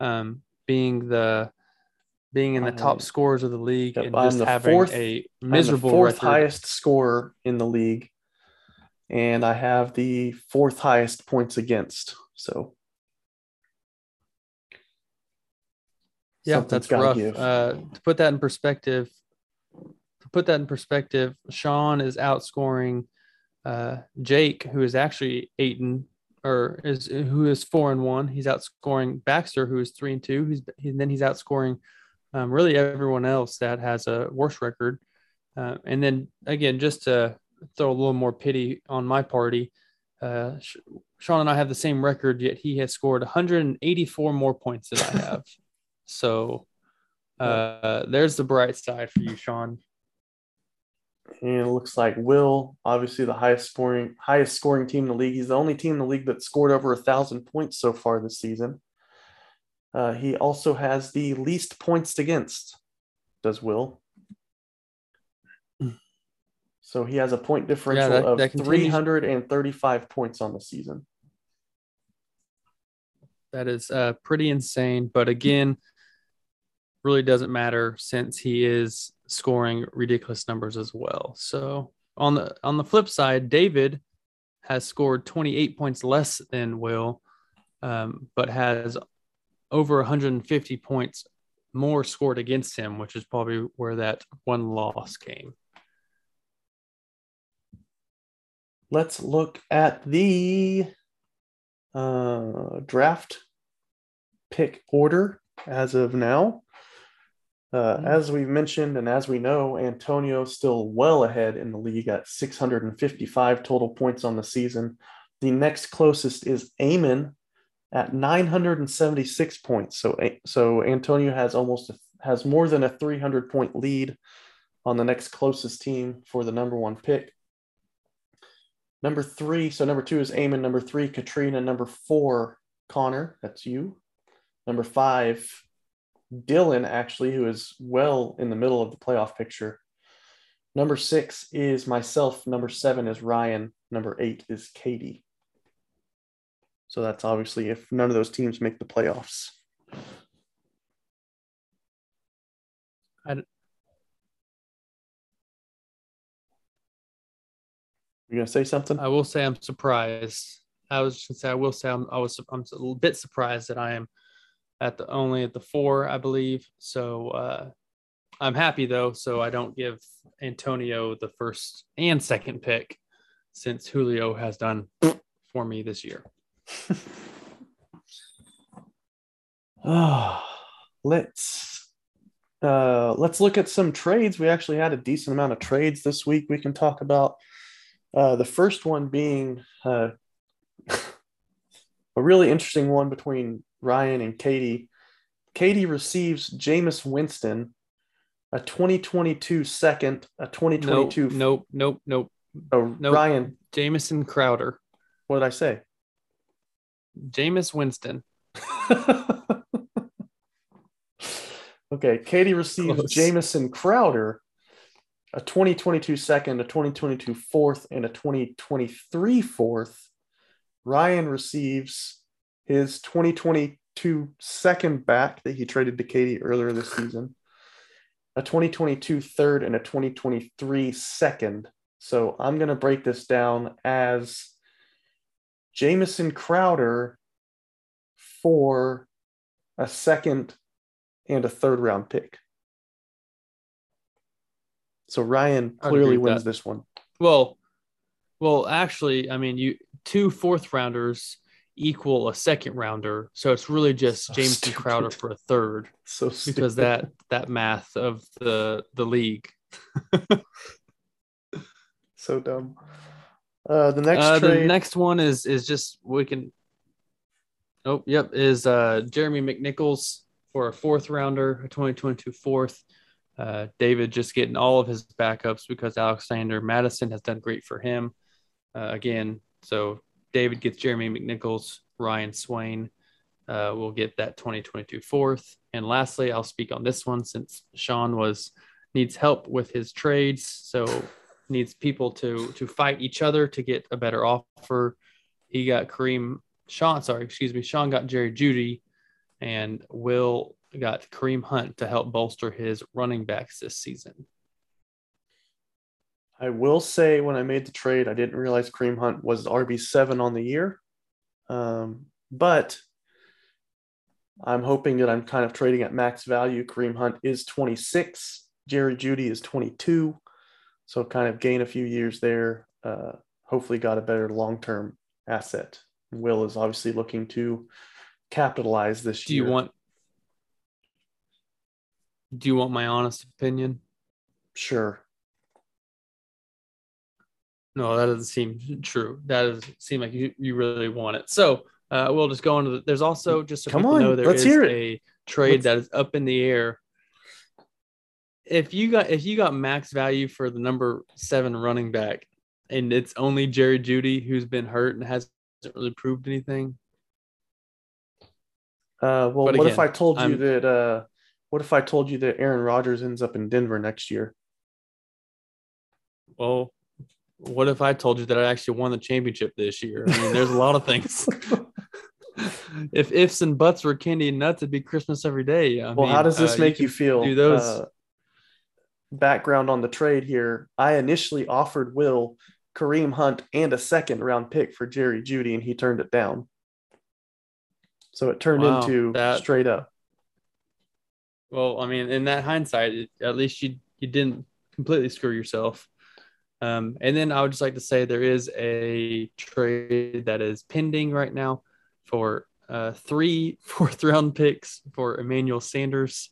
Speaker 3: um, being the being in the top
Speaker 2: Um,
Speaker 3: scorers of the league
Speaker 2: yep,
Speaker 3: and just having
Speaker 2: fourth-
Speaker 3: a
Speaker 2: I'm
Speaker 3: miserable
Speaker 2: the fourth
Speaker 3: record.
Speaker 2: highest scorer in the league, and I have the fourth highest points against. So
Speaker 3: Yeah,
Speaker 2: something's
Speaker 3: that's rough.
Speaker 2: give.
Speaker 3: Uh, to put that in perspective, to put that in perspective, Sean is outscoring uh, Jake, who is actually eight and or is who is four and one. He's outscoring Baxter, who is three and two. He's and then he's outscoring um, really everyone else that has a worse record. Uh, and then again, just to throw a little more pity on my party. Uh, Sean and I have the same record, yet he has scored 184 more points than I have. so uh, there's the bright side for you, Sean.
Speaker 2: And it looks like Will, obviously the highest scoring highest scoring team in the league. He's the only team in the league that scored over a thousand points so far this season. Uh, he also has the least points against. Does Will? So he has a point differential
Speaker 3: that-
Speaker 2: of
Speaker 3: that
Speaker 2: 335 points on the season.
Speaker 3: That is uh, pretty insane. But again, really doesn't matter since he is scoring ridiculous numbers as well. So on the on the flip side, David has scored 28 points less than Will, um, but has over 150 points more scored against him, which is probably where that one loss came.
Speaker 2: Let's look at the uh, draft pick order as of now. Uh,
Speaker 3: Hmm.
Speaker 2: As we've mentioned, and as we know, Antonio still well ahead in the league at 655 total points on the season. The next closest is Eamon at 976 points. So, so Antonio has almost a, has more than a 300 point lead on the next closest team for the number one pick. Number three, so number two is Eamon. Number three, Katrina. Number four, Connor. That's you. Number five, Dylan, actually, who is well in the middle of the playoff picture. Number six is myself. Number seven is Ryan. Number eight is Katie. So that's obviously if none of those teams make the playoffs.
Speaker 3: I-
Speaker 2: You gonna say something?
Speaker 3: I will say I'm surprised. I was just gonna say I will say I'm I was I'm a little bit surprised that I am at the only at the four, I believe. So uh I'm happy though, so I don't give Antonio the first and second pick since Julio has done for me this year.
Speaker 2: Oh, let's uh, let's look at some trades. We actually had a decent amount of trades this week. We can talk about uh, the first one being uh, a really interesting one between Ryan and Katie. Katie receives Jameis Winston, a 2022 second, a
Speaker 3: Nope,
Speaker 2: 2022.
Speaker 3: nope, nope, nope.
Speaker 2: Oh,
Speaker 3: nope.
Speaker 2: Ryan,
Speaker 3: Jamison Crowder,
Speaker 2: what did I say?
Speaker 3: Jameis Winston.
Speaker 2: okay, Katie receives
Speaker 3: Close.
Speaker 2: Jamison Crowder, a 2022 second, a 2022 fourth, and a 2023 fourth. Ryan receives his 2022 second back that he traded to Katie earlier this season, a 2022 third, and a 2023 second. So I'm going to break this down as Jamison Crowder for a second and a third round pick. So Ryan clearly wins
Speaker 3: that.
Speaker 2: this one.
Speaker 3: Well, well, actually, I mean, you two fourth rounders equal a second rounder, so it's really just
Speaker 2: So
Speaker 3: Jamison
Speaker 2: stupid.
Speaker 3: Crowder for a third
Speaker 2: So
Speaker 3: because that that math of the the league.
Speaker 2: so dumb. Uh, the next
Speaker 3: Uh, the next one is is just we can. Oh, yep, is uh Jeremy McNichols for a fourth rounder, a 2022 fourth. Uh, David just getting all of his backups because Alexander Mattison has done great for him. Uh, again, so David gets Jeremy McNichols, Ryan Swain uh, will get that 2022 fourth. And lastly, I'll speak on this one since Sean was needs help with his trades, so needs people to to fight each other to get a better offer. He got Kareem Sean, sorry, excuse me. Sean got Jerry Jeudy, and Will got Kareem Hunt to help bolster his running backs this season.
Speaker 2: I will say when I made the trade, I didn't realize Kareem Hunt was RB7 on the year. Um, but I'm hoping that I'm kind of trading at max value. Kareem Hunt is 26, Jerry Jeudy is 22. So kind of gain a few years there. Uh, hopefully, got a better long term asset. Will is obviously looking to capitalize this
Speaker 3: Do
Speaker 2: year.
Speaker 3: you want? Do you want my honest opinion?
Speaker 2: Sure.
Speaker 3: No, that doesn't seem true. That doesn't seem like you, you really want it. So uh, we'll just go on to the, there's also just so
Speaker 2: Come on,
Speaker 3: know there
Speaker 2: let's
Speaker 3: is
Speaker 2: hear it.
Speaker 3: a trade
Speaker 2: Let's-
Speaker 3: that is up in the air. If you got if you got max value for the number seven running back, and it's only Jerry Jeudy who's been hurt and hasn't really proved anything,
Speaker 2: Uh, well,
Speaker 3: But
Speaker 2: what if I told you
Speaker 3: I'm-
Speaker 2: that? Uh, what if I told you that Aaron Rodgers ends up in Denver next year?
Speaker 3: well, what if I told you that I actually won the championship this year? I mean, there's a lot of things. if ifs and buts were candy and nuts, it'd be Christmas every day. I
Speaker 2: well, how does this
Speaker 3: uh,
Speaker 2: make you,
Speaker 3: can
Speaker 2: feel?
Speaker 3: Do those?
Speaker 2: Uh, background on the trade here. I initially offered Will Kareem Hunt and a second round pick for Jerry Jeudy, and he turned it down. So it turned
Speaker 3: Wow,
Speaker 2: into
Speaker 3: that-
Speaker 2: straight up.
Speaker 3: Well, I mean, in that hindsight, it- at least you you didn't completely screw yourself. Um, and then I would just like to say there is a trade that is pending right now for uh, three fourth round picks for Emmanuel Sanders.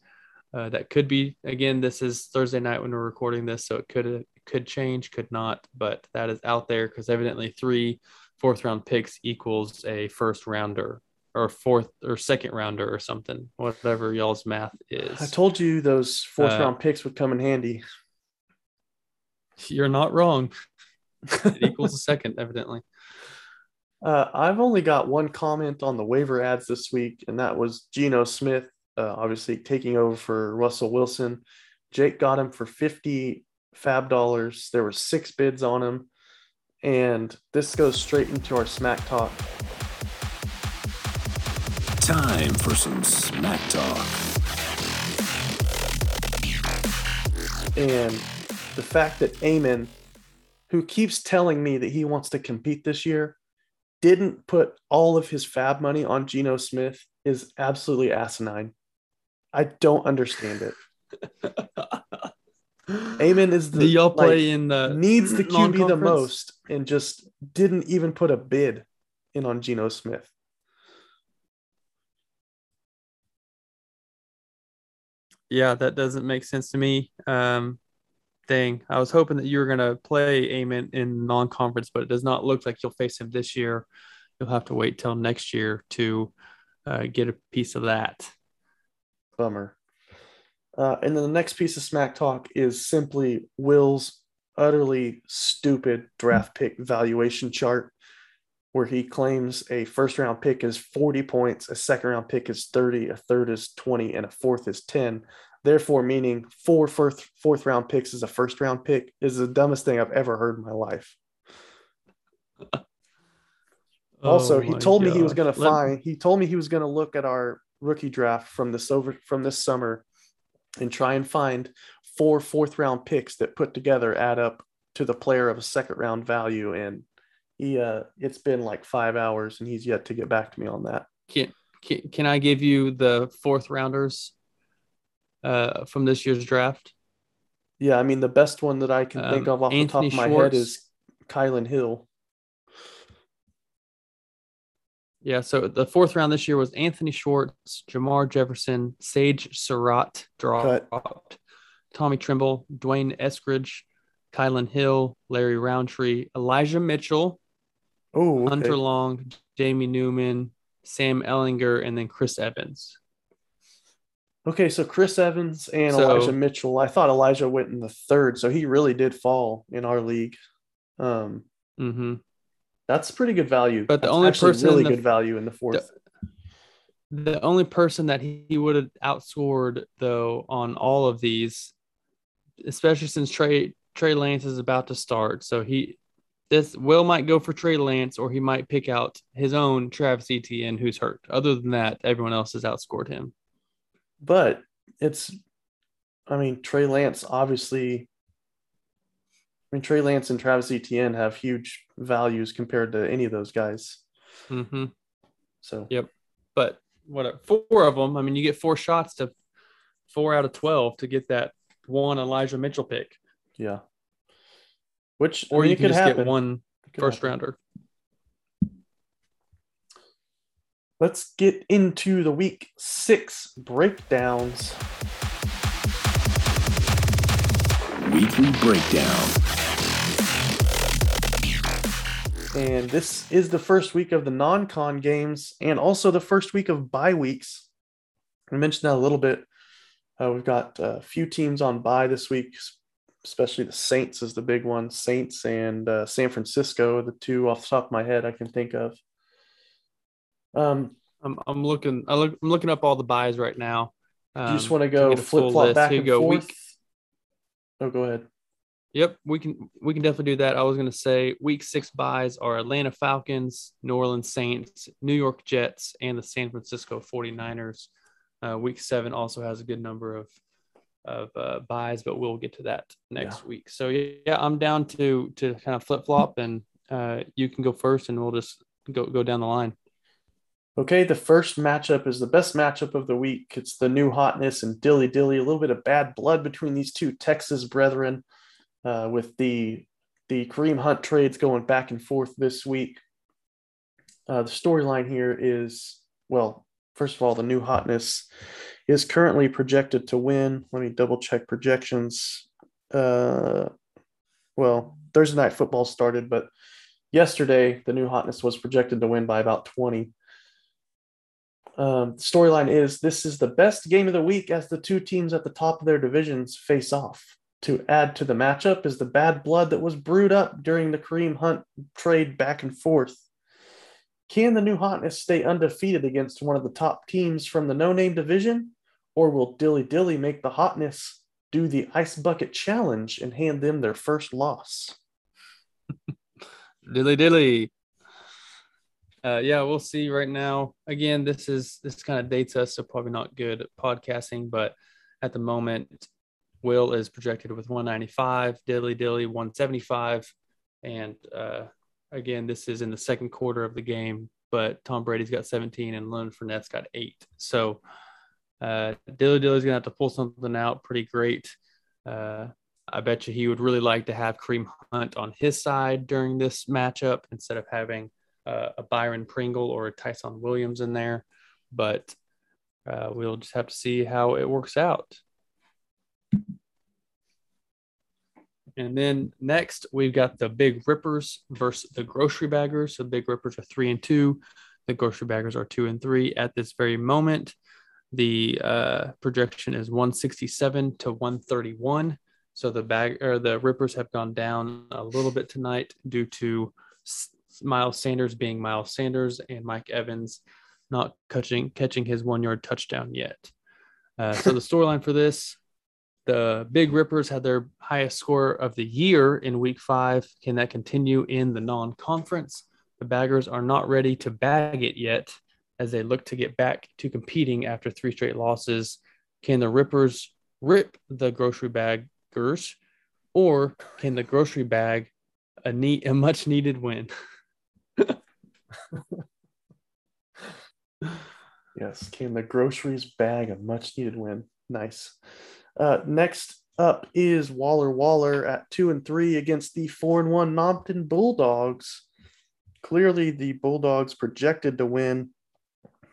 Speaker 3: Uh, that could be again. This is Thursday night when we're recording this, so it could it could change, could not, but that is out there because evidently three fourth round picks equals a first rounder or fourth or second rounder or something, whatever y'all's math is.
Speaker 2: I told you those fourth
Speaker 3: Uh,
Speaker 2: round picks would come in handy.
Speaker 3: You're not wrong. it equals a second, evidently.
Speaker 2: Uh, I've only got one comment on the waiver ads this week, and that was Geno Smith, uh, obviously taking over for Russell Wilson. Jake got him for 50 fab dollars. There were six bids on him. And this goes straight into our smack talk.
Speaker 1: Time for some smack talk.
Speaker 2: And the fact that Eamon, who keeps telling me that he wants to compete this year, didn't put all of his fab money on Geno Smith is absolutely asinine. I don't understand it. Eamon is the
Speaker 3: Do y'all play
Speaker 2: like,
Speaker 3: in the
Speaker 2: needs the QB the most and just didn't even put a bid in on Geno Smith.
Speaker 3: Yeah, that doesn't make sense to me. Um, dang, I was hoping that you were gonna play Eamon in non-conference, but it does not look like you'll face him this year. You'll have to wait till next year to uh, get a piece of that.
Speaker 2: Bummer. Uh, and then the next piece of smack talk is simply Will's utterly stupid draft pick valuation chart, where he claims a first round pick is 40 points, a second round pick is 30, a third is 20, and a fourth is 10. Therefore, meaning four fourth, fourth round picks is a first round pick is the dumbest thing I've ever heard in my life. Also,
Speaker 3: Oh
Speaker 2: he told me he was going to find. He told me he was going to look at our rookie draft from this over from this summer, and try and find four fourth round picks that put together add up to the player of a second round value. And he, uh, it's been like five hours, and he's yet to get back to me on that.
Speaker 3: Can, can can I give you the fourth rounders uh, from this year's draft?
Speaker 2: Yeah, I mean the best one that I can think
Speaker 3: Um,
Speaker 2: of off the top of my head is Kylin Hill.
Speaker 3: Yeah, so the fourth round this year was Anthony Schwartz, Jermar Jefferson, Sage Surratt dropped, Tommy Tremble, D'Wayne Eskridge, Kylin Hill, Larry Rountree, Elijah Mitchell,
Speaker 2: Oh, okay.
Speaker 3: Hunter Long, Jamie Newman, Sam Ehlinger, and then Chris Evans.
Speaker 2: Okay, so Chris Evans and
Speaker 3: So-
Speaker 2: Elijah Mitchell. I thought Elijah went in the third, so he really did fall in our league. Um,
Speaker 3: hmm
Speaker 2: That's pretty good value.
Speaker 3: But the
Speaker 2: That's
Speaker 3: only person
Speaker 2: really
Speaker 3: the-
Speaker 2: good value in the fourth.
Speaker 3: The only person that he, he would have outscored though on all of these, especially since Trey Trey Lance is about to start, so he this Will might go for Trey Lance or he might pick out his own Travis Etienne who's hurt. Other than that, everyone else has outscored him.
Speaker 2: But it's, I mean, Trey Lance obviously. I mean, Trey Lance and Travis Etienne have huge values compared to any of those guys.
Speaker 3: Mm-hmm.
Speaker 2: So
Speaker 3: Yep. But what four of them? I mean, you get four shots to four out of twelve to get that one Elijah Mitchell pick,
Speaker 2: yeah, which
Speaker 3: or
Speaker 2: I mean,
Speaker 3: you
Speaker 2: could
Speaker 3: just
Speaker 2: happen.
Speaker 3: get one first
Speaker 2: happen.
Speaker 3: rounder.
Speaker 2: Let's get into the week six breakdowns.
Speaker 1: Weekly breakdown.
Speaker 2: And this is the first week of the non con games and also the first week of bye weeks. I mentioned that a little bit. Uh, we've got a few teams on bye this week, especially the Saints is the big one. Saints and uh, San Francisco, the two off the top of my head I can think of. Um,
Speaker 3: I'm, I'm looking. I look, I'm looking up all the byes right now.
Speaker 2: do you just
Speaker 3: um,
Speaker 2: want to go flip flop back
Speaker 3: Here
Speaker 2: and
Speaker 3: go.
Speaker 2: forth?
Speaker 3: Week,
Speaker 2: Oh, go ahead.
Speaker 3: Yep, we can we can definitely do that. I was going to say week six byes are Atlanta Falcons, New Orleans Saints, New York Jets, and the San Francisco 49ers. Uh, week seven also has a good number of of uh, byes, but we'll get to that next week. So yeah, I'm down to to kind of flip flop, and uh, you can go first, and we'll just go go down the line.
Speaker 2: Okay, the first matchup is the best matchup of the week. It's the new hotness and dilly dilly, a little bit of bad blood between these two Texas brethren, uh, with the the Kareem Hunt trades going back and forth this week. Uh, the storyline here is well, first of all, the new hotness is currently projected to win. Let me double check projections. Uh, well, Thursday night football started, but yesterday the new hotness was projected to win by about 20 um, storyline is this is the best game of the week as the two teams at the top of their divisions face off. To add to the matchup is the bad blood that was brewed up during the Kareem Hunt trade back and forth. Can the new hotness stay undefeated against one of the top teams from the no name division? Or will Dilly Dilly make the hotness do the ice bucket challenge and hand them their first loss?
Speaker 3: Dilly dilly. Uh, yeah, we'll see right now. Again, this is this kind of dates us, so probably not good at podcasting, but at the moment, Will is projected with 195, Dilly Dilly 175, and uh, again, this is in the second quarter of the game, but Tom Brady's got 17 and Leonard Fournette's got eight. So uh, Dilly Dilly's gonna have to pull something out pretty great. Uh, I bet you he would really like to have Kareem Hunt on his side during this matchup instead of having uh, a Byron Pringle or a Tyson Williams in there. But uh, we'll just have to see how it works out. And then next, we've got the Big Rippers versus the Grocery Baggers. So, the Big Rippers are three and two. The Grocery Baggers are two and three at this very moment. The uh, projection is 167 to 131. So the bag or the Rippers have gone down a little bit tonight due to Miles Sanders being Miles Sanders and Mike Evans not catching catching his one yard touchdown yet. Uh, so the storyline for this, the Big Rippers had their highest score of the year in Week Five. Can that continue in the non-conference? The Baggers are not ready to bag it yet, as they look to get back to competing after three straight losses. Can the Rippers rip the grocery bag or can the grocery bag a neat a much needed win?
Speaker 2: Yes, came the groceries bag a much needed win? Nice. Uh, next up is Waller Waller at two and three against the four and one Nompton Bulldogs. Clearly, the Bulldogs projected to win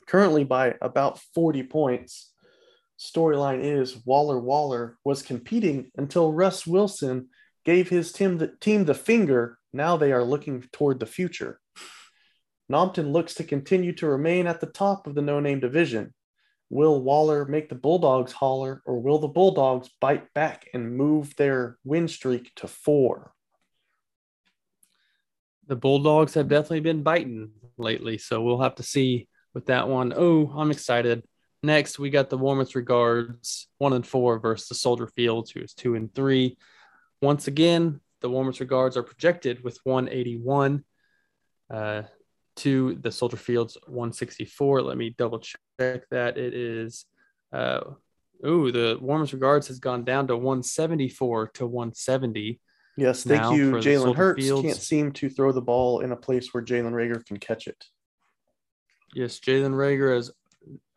Speaker 2: currently by about 40 points. Storyline is Waller Waller was competing until Russ Wilson gave his team the, team the finger. Now they are looking toward the future. Nompton looks to continue to remain at the top of the no name division. Will Waller make the Bulldogs holler, or will the Bulldogs bite back and move their win streak to four?
Speaker 3: The Bulldogs have definitely been biting lately, so we'll have to see with that one. Oh, I'm excited. Next, we got the warmest regards, one and four versus the Soldier Fields, who is two and three. Once again, the warmest regards are projected with 181 uh, to the Soldier Fields 164. Let me double check that. It is, uh, ooh, the warmest regards has gone down to 174 to 170.
Speaker 2: Yes, thank you. Jalen Hurts
Speaker 3: Fields.
Speaker 2: can't seem to throw the ball in a place where Jalen Reagor can catch it.
Speaker 3: Yes, Jalen Reagor has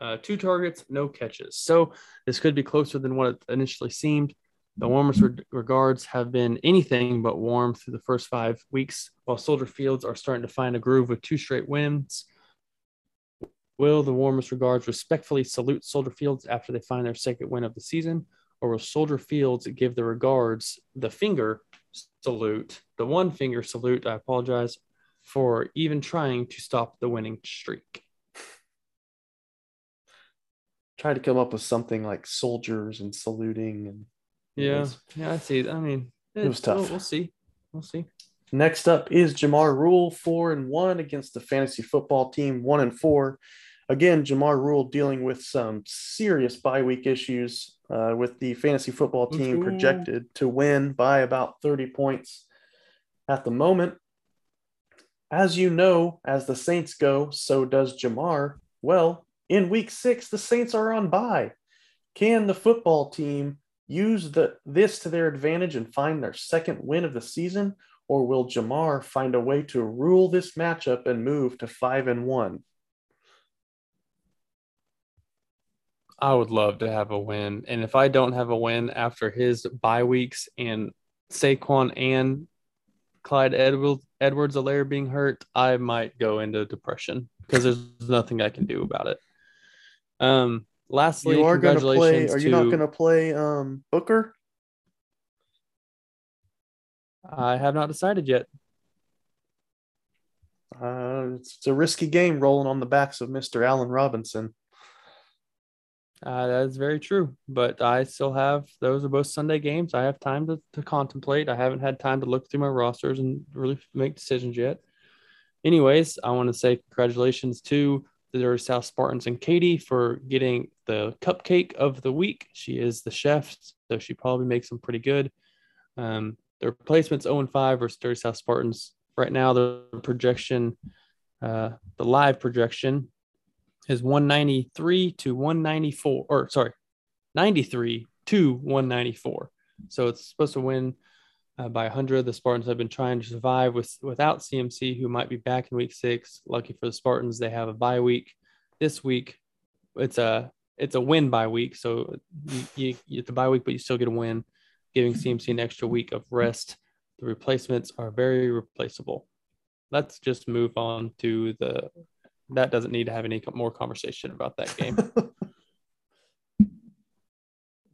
Speaker 3: uh, two targets, no catches. So this could be closer than what it initially seemed. The warmest re- regards have been anything but warm through the first five weeks, while Soldier Fields are starting to find a groove with two straight wins. Will the warmest regards respectfully salute Soldier Fields after they find their second win of the season, or will Soldier Fields give the regards the finger salute, the one finger salute? I apologize for even trying to stop the winning streak.
Speaker 2: Try to come up with something like soldiers and saluting and
Speaker 3: Yeah,
Speaker 2: was-
Speaker 3: yeah, I see. I mean,
Speaker 2: It was
Speaker 3: it's- we'll-
Speaker 2: tough.
Speaker 3: We'll, see. We'll see.
Speaker 2: Next up is Jamar Rule, four and one against the fantasy football team, one and four. Again, Jamar Rule dealing with some serious bye week issues uh, with the fantasy football team projected to win by about 30 points at the moment. As you know, as the Saints go, so does Jamar. Well, in week six, the Saints are on bye. Can the football team use the, this to their advantage and find their second win of the season? or will Jamar find a way to rule this matchup and move to five and one?
Speaker 3: I would love to have a win. And if I don't have a win after his bye weeks and Saquon and Clyde Edwards Edwards Helaire being hurt, I might go into depression because there's nothing I can do about it. Um lastly,
Speaker 2: You are going to play. Are
Speaker 3: to
Speaker 2: you not going to play um, Booker?
Speaker 3: I have not decided yet.
Speaker 2: Uh, it's, it's a risky game rolling on the backs of Mister Allen Robinson.
Speaker 3: Uh, that is very true. But I still have those are both Sunday games. I have time to, to contemplate. I haven't had time to look through my rosters and really make decisions yet. Anyways, I want to say congratulations to Dirty South Spartans and Katie for getting the cupcake of the week. She is the chef, so she probably makes them pretty good. Um, the replacements 0 and 5 versus Dirty South Spartans. Right now, the projection, uh, the live projection is 193 to 194 or sorry 93 to 194 so it's supposed to win uh, by 100 the spartans have been trying to survive with without cmc who might be back in week six lucky for the spartans they have a bye week this week it's a it's a win by week so you, you, get the bye week but you still get a win giving cmc an extra week of rest the replacements are very replaceable let's just move on to the that doesn't need to have any more conversation about that game.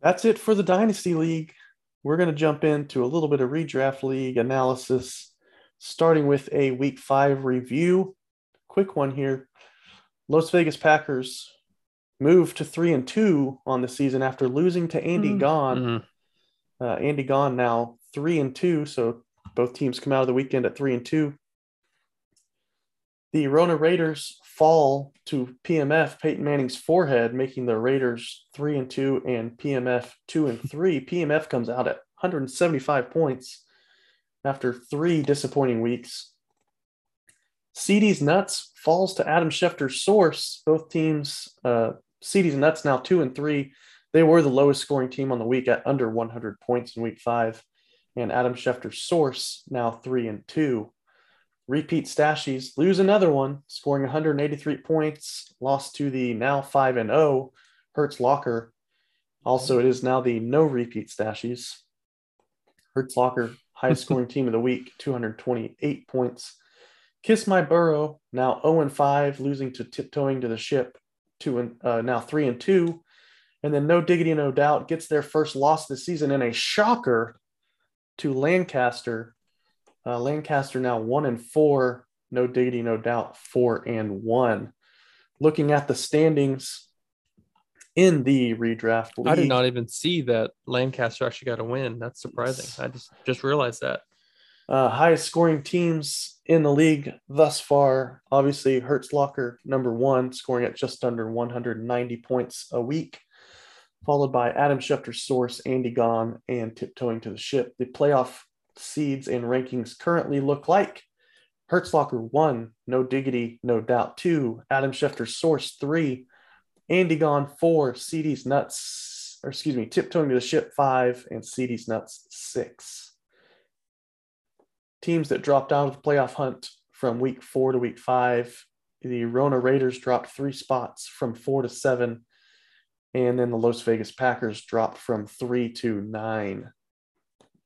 Speaker 2: That's it for the Dynasty League. We're going to jump into a little bit of redraft league analysis, starting with a week five review. Quick one here. Las Vegas Packers moved to three and two on the season after losing to Andy
Speaker 3: Mhm.
Speaker 2: Gone.
Speaker 3: Mhm.
Speaker 2: Uh, Andy Gone now three and two, so both teams come out of the weekend at three and two. The Rona Raiders fall to PMF Peyton Manning's forehead, making the Raiders three and two and PMF two and three. PMF comes out at 175 points after three disappointing weeks. CD's Nuts falls to Adam Schefter's source. Both teams, uh, CD's Nuts now two and three. They were the lowest scoring team on the week at under 100 points in week five. And Adam Schefter's source now three and two. Repeat Stashies lose another one, scoring 183 points, lost to the now 5 and 0 Hertz Locker. Also, it is now the no repeat Stashies. Hertz Locker, highest scoring team of the week, 228 points. Kiss My Burrow, now 0 and 5, losing to tiptoeing to the ship, two and uh, now 3 and 2. And then No Diggity, No Doubt gets their first loss this season in a shocker to Lancaster. Uh, Lancaster now one and four, no diggity, no doubt, four and one. Looking at the standings in the redraft league,
Speaker 3: I did not even see that Lancaster actually got a win. That's surprising. I just just realized that.
Speaker 2: uh, highest scoring teams in the league thus far. Obviously, Hertz Locker number one, scoring at just under 190 points a week, followed by Adam Schefter's source, Andy Gone, and tiptoeing to the ship. The playoff seeds and rankings currently look like Hertz Locker one, no diggity, no doubt two, Adam Schefter's source three, Andy Gone four, CD's nuts, or excuse me, tiptoeing to the ship five, and CD's nuts six teams that dropped out of the playoff hunt from week four to week five. The Rona Raiders dropped three spots from four to seven. And then the Las Vegas Packers dropped from three to nine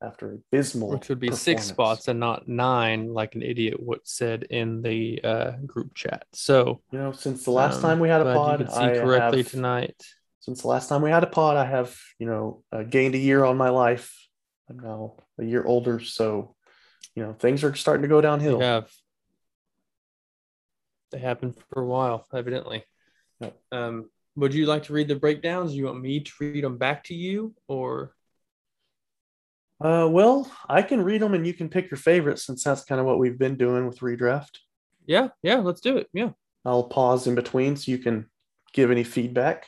Speaker 2: after abysmal.
Speaker 3: Which would be six spots and not nine, like an idiot would said in the uh, group chat. So
Speaker 2: You know, since the last
Speaker 3: um,
Speaker 2: time we had a
Speaker 3: you
Speaker 2: pod,
Speaker 3: could see
Speaker 2: I
Speaker 3: correctly
Speaker 2: have,
Speaker 3: tonight.
Speaker 2: since the last time we had a pod, I have, you know, uh, gained a year on my life. I'm now a year older. So, you know, things are starting to go downhill.
Speaker 3: You have They happened for a while, evidently.
Speaker 2: Yep.
Speaker 3: Um, would you like to read the breakdowns? You want me to read them back to you, or
Speaker 2: Uh, well, I can read them and you can pick your favorite since that's kind of what we've been doing with redraft.
Speaker 3: yeah, yeah, let's do it. Yeah.
Speaker 2: I'll pause in between so you can give any feedback.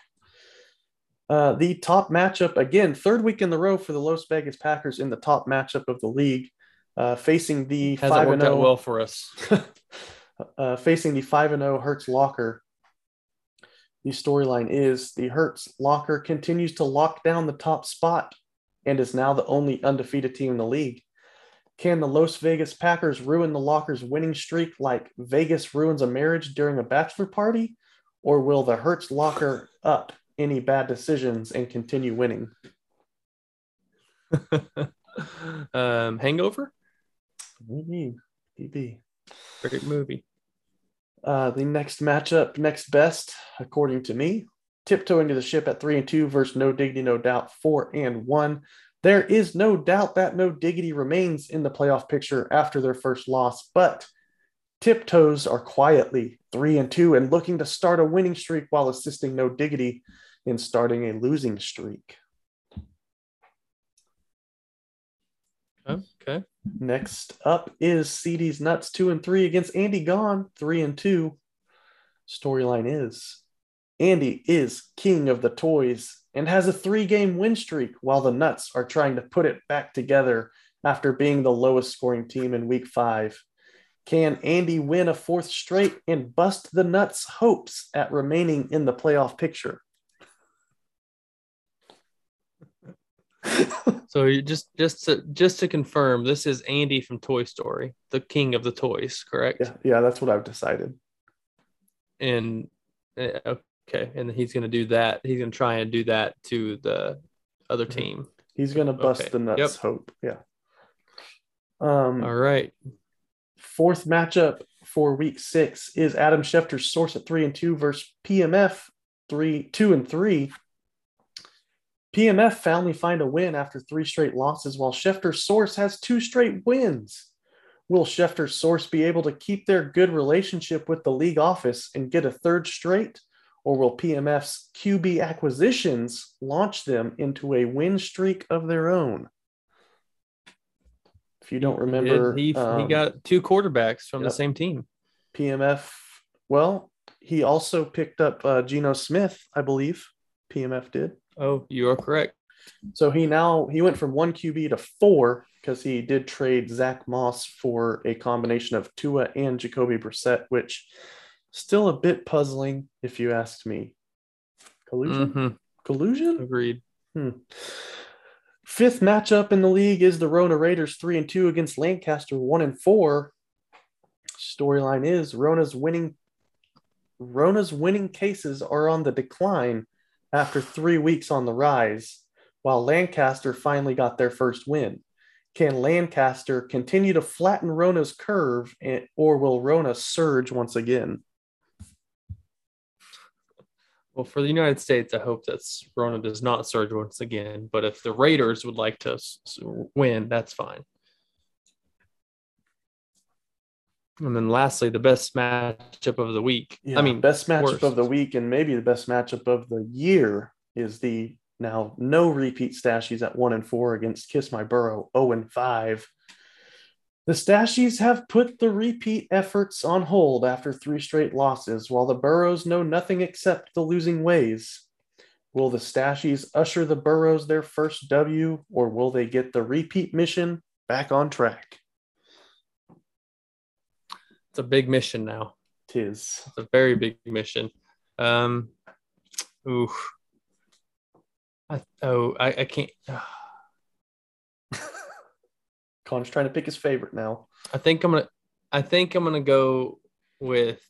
Speaker 2: Uh, the top matchup again, third week in the row for the Las Vegas Packers in the top matchup of the league, uh, facing the
Speaker 3: Hasn't
Speaker 2: five and
Speaker 3: worked out
Speaker 2: zero,
Speaker 3: well for us.
Speaker 2: uh, facing the five and zero Hertz Locker. The storyline is the Hertz Locker continues to lock down the top spot and is now the only undefeated team in the league. Can the Las Vegas Packers ruin the Locker's winning streak like Vegas ruins a marriage during a bachelor party? Or will the Hertz Locker up any bad decisions and continue winning?
Speaker 3: um, Hangover,
Speaker 2: Maybe. Maybe.
Speaker 3: great movie.
Speaker 2: Uh, the next matchup, next best, according to me, tiptoeing to the ship at three and two versus no diggity, no doubt, four and one. There is no doubt that no diggity remains in the playoff picture after their first loss, but tiptoes are quietly three and two and looking to start a winning streak while assisting no diggity in starting a losing streak.
Speaker 3: Okay. okay.
Speaker 2: Next up is CD's Nuts two and three against Andy Gone three and two. Storyline is Andy is king of the toys and has a three game win streak while the Nuts are trying to put it back together after being the lowest scoring team in week five. Can Andy win a fourth straight and bust the Nuts' hopes at remaining in the playoff picture?
Speaker 3: So you just just to just to confirm, this is Andy from Toy Story, the king of the toys, correct?
Speaker 2: yeah, yeah, that's what I've decided.
Speaker 3: And uh, okay, and he's gonna do that. He's gonna try and do that to the other
Speaker 2: Mhm.
Speaker 3: team.
Speaker 2: He's gonna bust
Speaker 3: Okay.
Speaker 2: the Nuts'
Speaker 3: Yep.
Speaker 2: hope. Yeah. Um,
Speaker 3: All right.
Speaker 2: Fourth matchup for week six is Adam Schefter's source at three and two versus PMF three, two and three. PMF finally find a win after three straight losses, while Schefter's source has two straight wins. Will Schefter's source be able to keep their good relationship with the league office and get a third straight? Or will PMF's QB acquisitions launch them into a win streak of their own? If you don't remember,
Speaker 3: he, he
Speaker 2: um,
Speaker 3: got two quarterbacks from the same team.
Speaker 2: PMF. Well, he also picked up uh, Geno Smith, I believe. PMF did.
Speaker 3: Oh, you are correct.
Speaker 2: So he now he went from one QB to four because he did trade Zack Moss for a combination of Tua and Jacoby Brissett, which still a bit puzzling if you asked me. Collusion?
Speaker 3: Mhm,
Speaker 2: Collusion?
Speaker 3: Agreed.
Speaker 2: Fifth matchup in the league is the Rona Raiders three and two against Lancaster one and four. Storyline is Rona's winning. Rona's winning cases are on the decline after three weeks on the rise, while Lancaster finally got their first win. Can Lancaster continue to flatten Rona's curve, and, or will Rona surge once again?
Speaker 3: Well, for the United States, I hope that Rona does not surge once again. But if the Raiders would like to win, that's fine. And then lastly, the best matchup of the week.
Speaker 2: Yeah,
Speaker 3: I mean,
Speaker 2: best matchup
Speaker 3: worst.
Speaker 2: of the week and maybe the best matchup of the year is the now no repeat stashies at one and four against Kiss My Burrow 0 and 5. The Stashies have put the repeat efforts on hold after three straight losses, while the Burrows know nothing except the losing ways. Will the Stashies usher the Burrows their first W, or will they get the repeat mission back on track?
Speaker 3: it's a big mission now.
Speaker 2: Tis.
Speaker 3: It's a very big mission. Um, ooh. I, oh, I, I can't.
Speaker 2: Connor's trying to pick his favorite now.
Speaker 3: I think I'm gonna. I think I'm gonna go with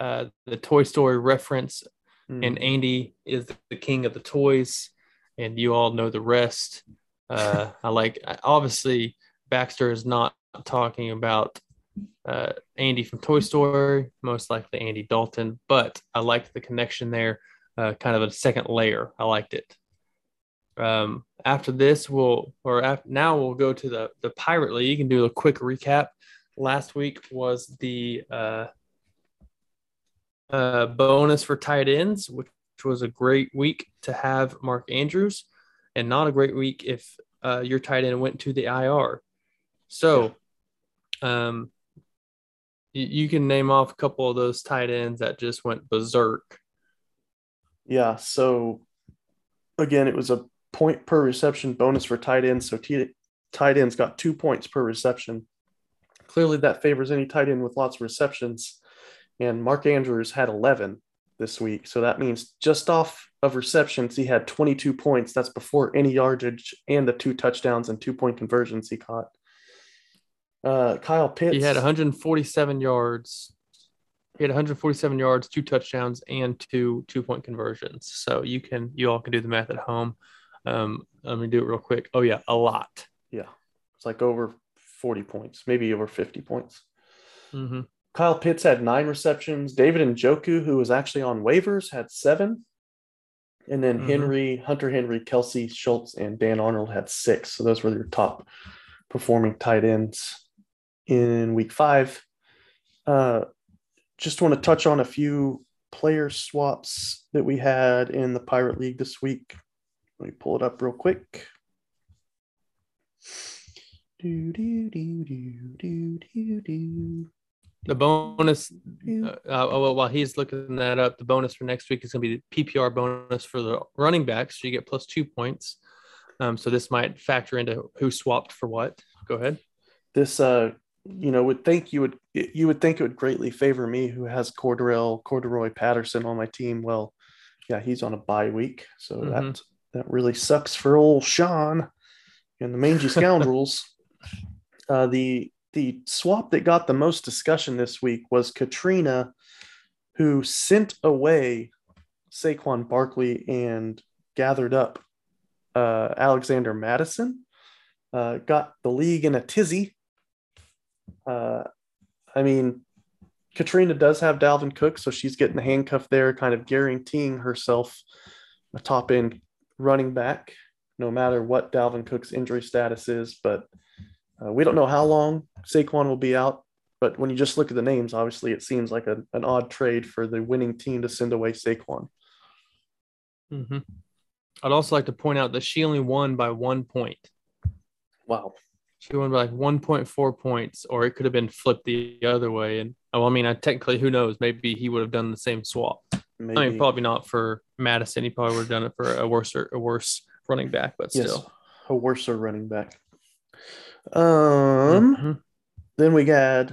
Speaker 3: uh, the Toy Story reference,
Speaker 2: Hmm.
Speaker 3: and Andy is the king of the toys, and you all know the rest. Uh, I like. Obviously, Baxter is not talking about uh, Andy from Toy Story, most likely Andy Dalton, but I liked the connection there. Uh, kind of a second layer. I liked it. Um, after this, we'll or now we'll go to the the Pirate League and do a quick recap. Last week was the uh, Uh, bonus for tight ends, which was a great week to have Mark Andrews, and not a great week if uh, your tight end went to the IR. So, um, you, you can name off a couple of those tight ends that just went berserk.
Speaker 2: Yeah. So again, it was a point per reception bonus for tight ends. So t- tight ends got two points per reception. Clearly, that favors any tight end with lots of receptions. And Mark Andrews had 11 this week. So that means just off of receptions, he had 22 points. That's before any yardage and the two touchdowns and two point conversions he caught. Uh, Kyle Pitts.
Speaker 3: He had 147 yards. He had 147 yards, two touchdowns, and two two point conversions. So you can you all can do the math at home. Um, let me do it real quick. Oh yeah, a lot.
Speaker 2: Yeah, it's like over 40 points, maybe over 50 points.
Speaker 3: Mm-hmm.
Speaker 2: Kyle Pitts had nine receptions. David Njoku, who was actually on waivers, had seven. And then
Speaker 3: Mhm.
Speaker 2: Henry, Hunter Henry, Kelce Schultz, and Dan Arnold had six. So those were your top performing tight ends in week five. Uh, just want to touch on a few player swaps that we had in the Pirate League this week. Let me pull it up real quick. Do, do, do, do, do, do, do.
Speaker 3: The bonus. Uh, uh, while he's looking that up, the bonus for next week is going to be the PPR bonus for the running backs. So you get plus two points. Um, so this might factor into who swapped for what. Go ahead.
Speaker 2: this uh you know would think you would you would think it would greatly favor me who has Cordarrelle Corduroy Patterson on my team. Well, yeah, he's on a bye week, so that
Speaker 3: Mhm.
Speaker 2: That really sucks for old Sean and the mangy scoundrels. uh, the the swap that got the most discussion this week was Katrina, who sent away Saquon Barkley and gathered up uh, Alexander Mattison. Uh, got the league in a tizzy. Uh, I mean, Katrina does have Dalvin Cook, so she's getting the handcuff there, kind of guaranteeing herself a top end running back, no matter what Dalvin Cook's injury status is. But uh, we don't know how long Saquon will be out. But when you just look at the names, obviously it seems like a, an odd trade for the winning team to send away Saquon.
Speaker 3: hmm I'd also like to point out that she only won by one point.
Speaker 2: Wow.
Speaker 3: She won by like 1.4 points, or it could have been flipped the other way. And oh, I mean, I technically, who knows? Maybe he would have done the same swap.
Speaker 2: Maybe.
Speaker 3: I mean, probably not for Mattison. He probably would have done it for a worse, a worse running back, but
Speaker 2: yes,
Speaker 3: still.
Speaker 2: a worser running back. Um,
Speaker 3: Mhm.
Speaker 2: then we got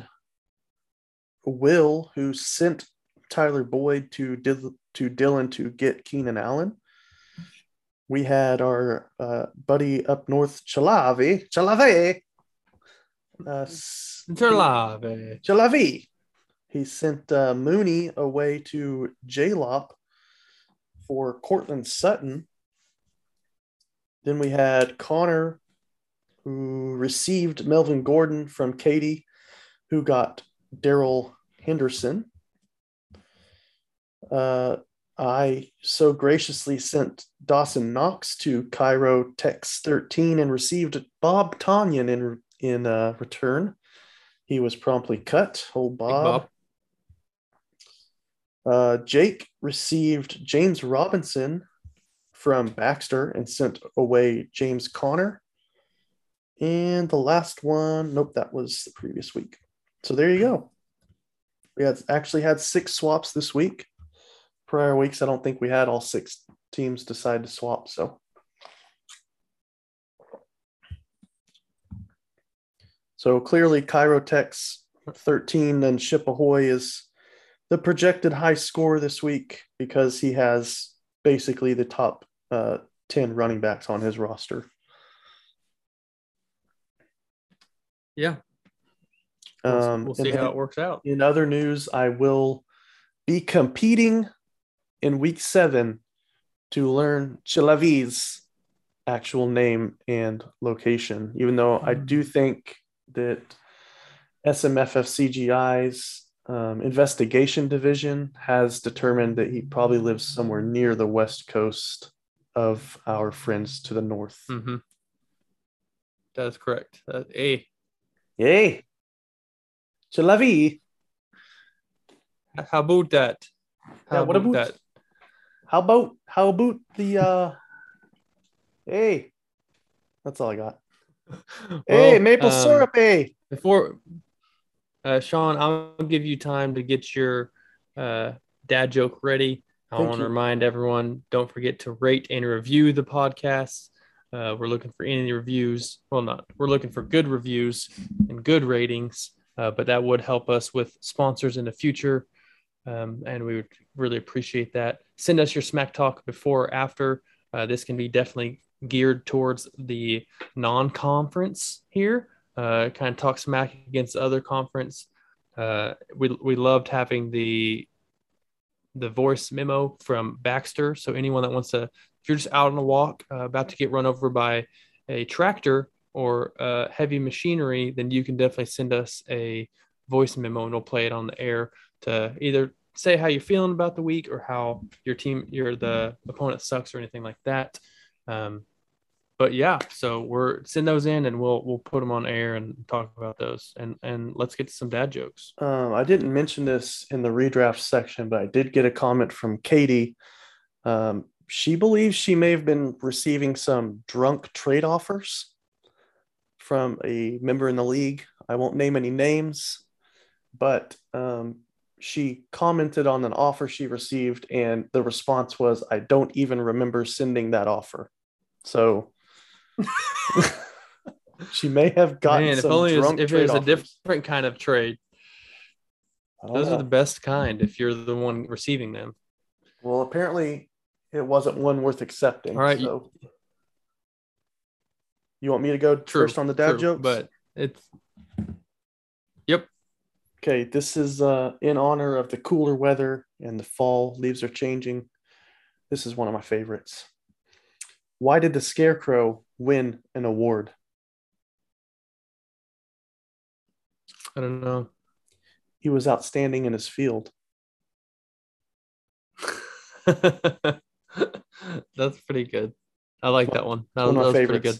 Speaker 2: Will, who sent Tyler Boyd to Dil- to Dylan to get Keenan Allen. We had our uh, buddy up north, Chalavi, Chalavi, uh,
Speaker 3: Interlave.
Speaker 2: Chalavi. He sent uh, Mooney away to J-Lop for Courtland Sutton. Then we had Connor, who received Melvin Gordon from Katie, who got Darrell Henderson. Uh, I so graciously sent Dawson Knox to Cairo Tex 13 and received Bob Tonyan in, in uh, return. He was promptly cut. Old
Speaker 3: Big
Speaker 2: Bob.
Speaker 3: Bob.
Speaker 2: Uh, Jake received James Robinson from Baxter and sent away James Conner. And the last one, nope, that was the previous week. So there you go. We had actually had six swaps this week. Prior weeks, I don't think we had all six teams decide to swap. So, so clearly, Cairo Tech's 13 and Ship Ahoy is the projected high score this week because he has basically the top uh, 10 running backs on his roster.
Speaker 3: Yeah. We'll,
Speaker 2: Um,
Speaker 3: we'll see how
Speaker 2: then
Speaker 3: it works out.
Speaker 2: in other news, I will be competing in week seven to learn Chilavi's actual name and location, even though I do think that SMFFCGI's um, investigation division has determined that he probably lives somewhere near the west coast of our friends to the north.
Speaker 3: Mm-hmm. That is correct. Uh, hey,
Speaker 2: Yay! Chilavi!
Speaker 3: how about that? How
Speaker 2: what about-
Speaker 3: that?
Speaker 2: How about how about the uh hey that's all I got. hey, maple
Speaker 3: um,
Speaker 2: syrup, hey.
Speaker 3: Before, uh, Sean, I'll give you time to get your uh, dad joke ready. I
Speaker 2: Thank
Speaker 3: want to
Speaker 2: you.
Speaker 3: remind everyone don't forget to rate and review the podcast. Uh, we're looking for any reviews. Well, not we're looking for good reviews and good ratings, uh, but that would help us with sponsors in the future. Um, and we would really appreciate that. Send us your smack talk before or after. Uh, this can be definitely geared towards the non-conference here. Uh, kind of talk smack against the other conference. Uh, we we loved having the the voice memo from Baxter. So anyone that wants to, if you're just out on a walk, uh, about to get run over by a tractor or uh, heavy machinery, then you can definitely send us a voice memo and we'll play it on the air to either say how you're feeling about the week or how your team, your the opponent sucks or anything like that. Um, but yeah, so we're send those in and we'll we'll put them on air and talk about those and and let's get to some dad jokes.
Speaker 2: Um, I didn't mention this in the redraft section, but I did get a comment from Katie. Um, she believes she may have been receiving some drunk trade offers from a member in the league. I won't name any names, but um, she commented on an offer she received, and the response was, I don't even remember sending that offer. So she may have gotten
Speaker 3: Man, if only it was- if it was a different kind of trade. Those
Speaker 2: know.
Speaker 3: are the best kind if you're the one receiving them.
Speaker 2: Well, apparently it wasn't one worth accepting.
Speaker 3: All right, you-
Speaker 2: So you want me to go
Speaker 3: True.
Speaker 2: first on the dad
Speaker 3: true,
Speaker 2: jokes?
Speaker 3: But it's Yep.
Speaker 2: okay, this is uh, in honor of the cooler weather and the fall. Leaves are changing. This is one of my favorites. Why did the scarecrow win an award?
Speaker 3: I don't know.
Speaker 2: He was outstanding in his field.
Speaker 3: That's pretty good. I like that one. That,
Speaker 2: One
Speaker 3: was- that was pretty good.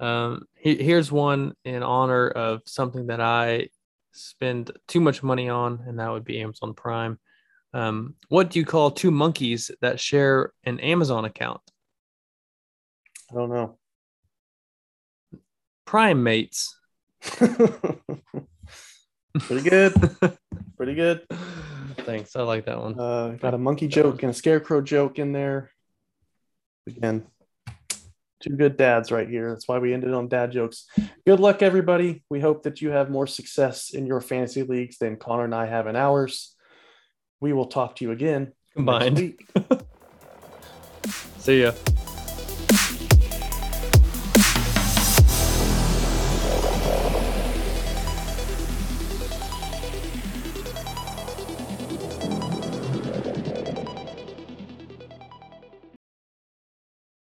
Speaker 3: Um, he, here's one in honor of something that I spend too much money on, and that would be Amazon Prime. Um, what do you call two monkeys that share an Amazon account?
Speaker 2: I don't know.
Speaker 3: Prime mates.
Speaker 2: Pretty good. Pretty good.
Speaker 3: Thanks. I like that one.
Speaker 2: Uh, got a monkey joke and a scarecrow joke in there. Again, two good dads right here. That's why we ended on dad jokes. Good luck, everybody. We hope that you have more success in your fantasy leagues than Connor and I have in ours. We will talk to you again
Speaker 3: Combined. See ya.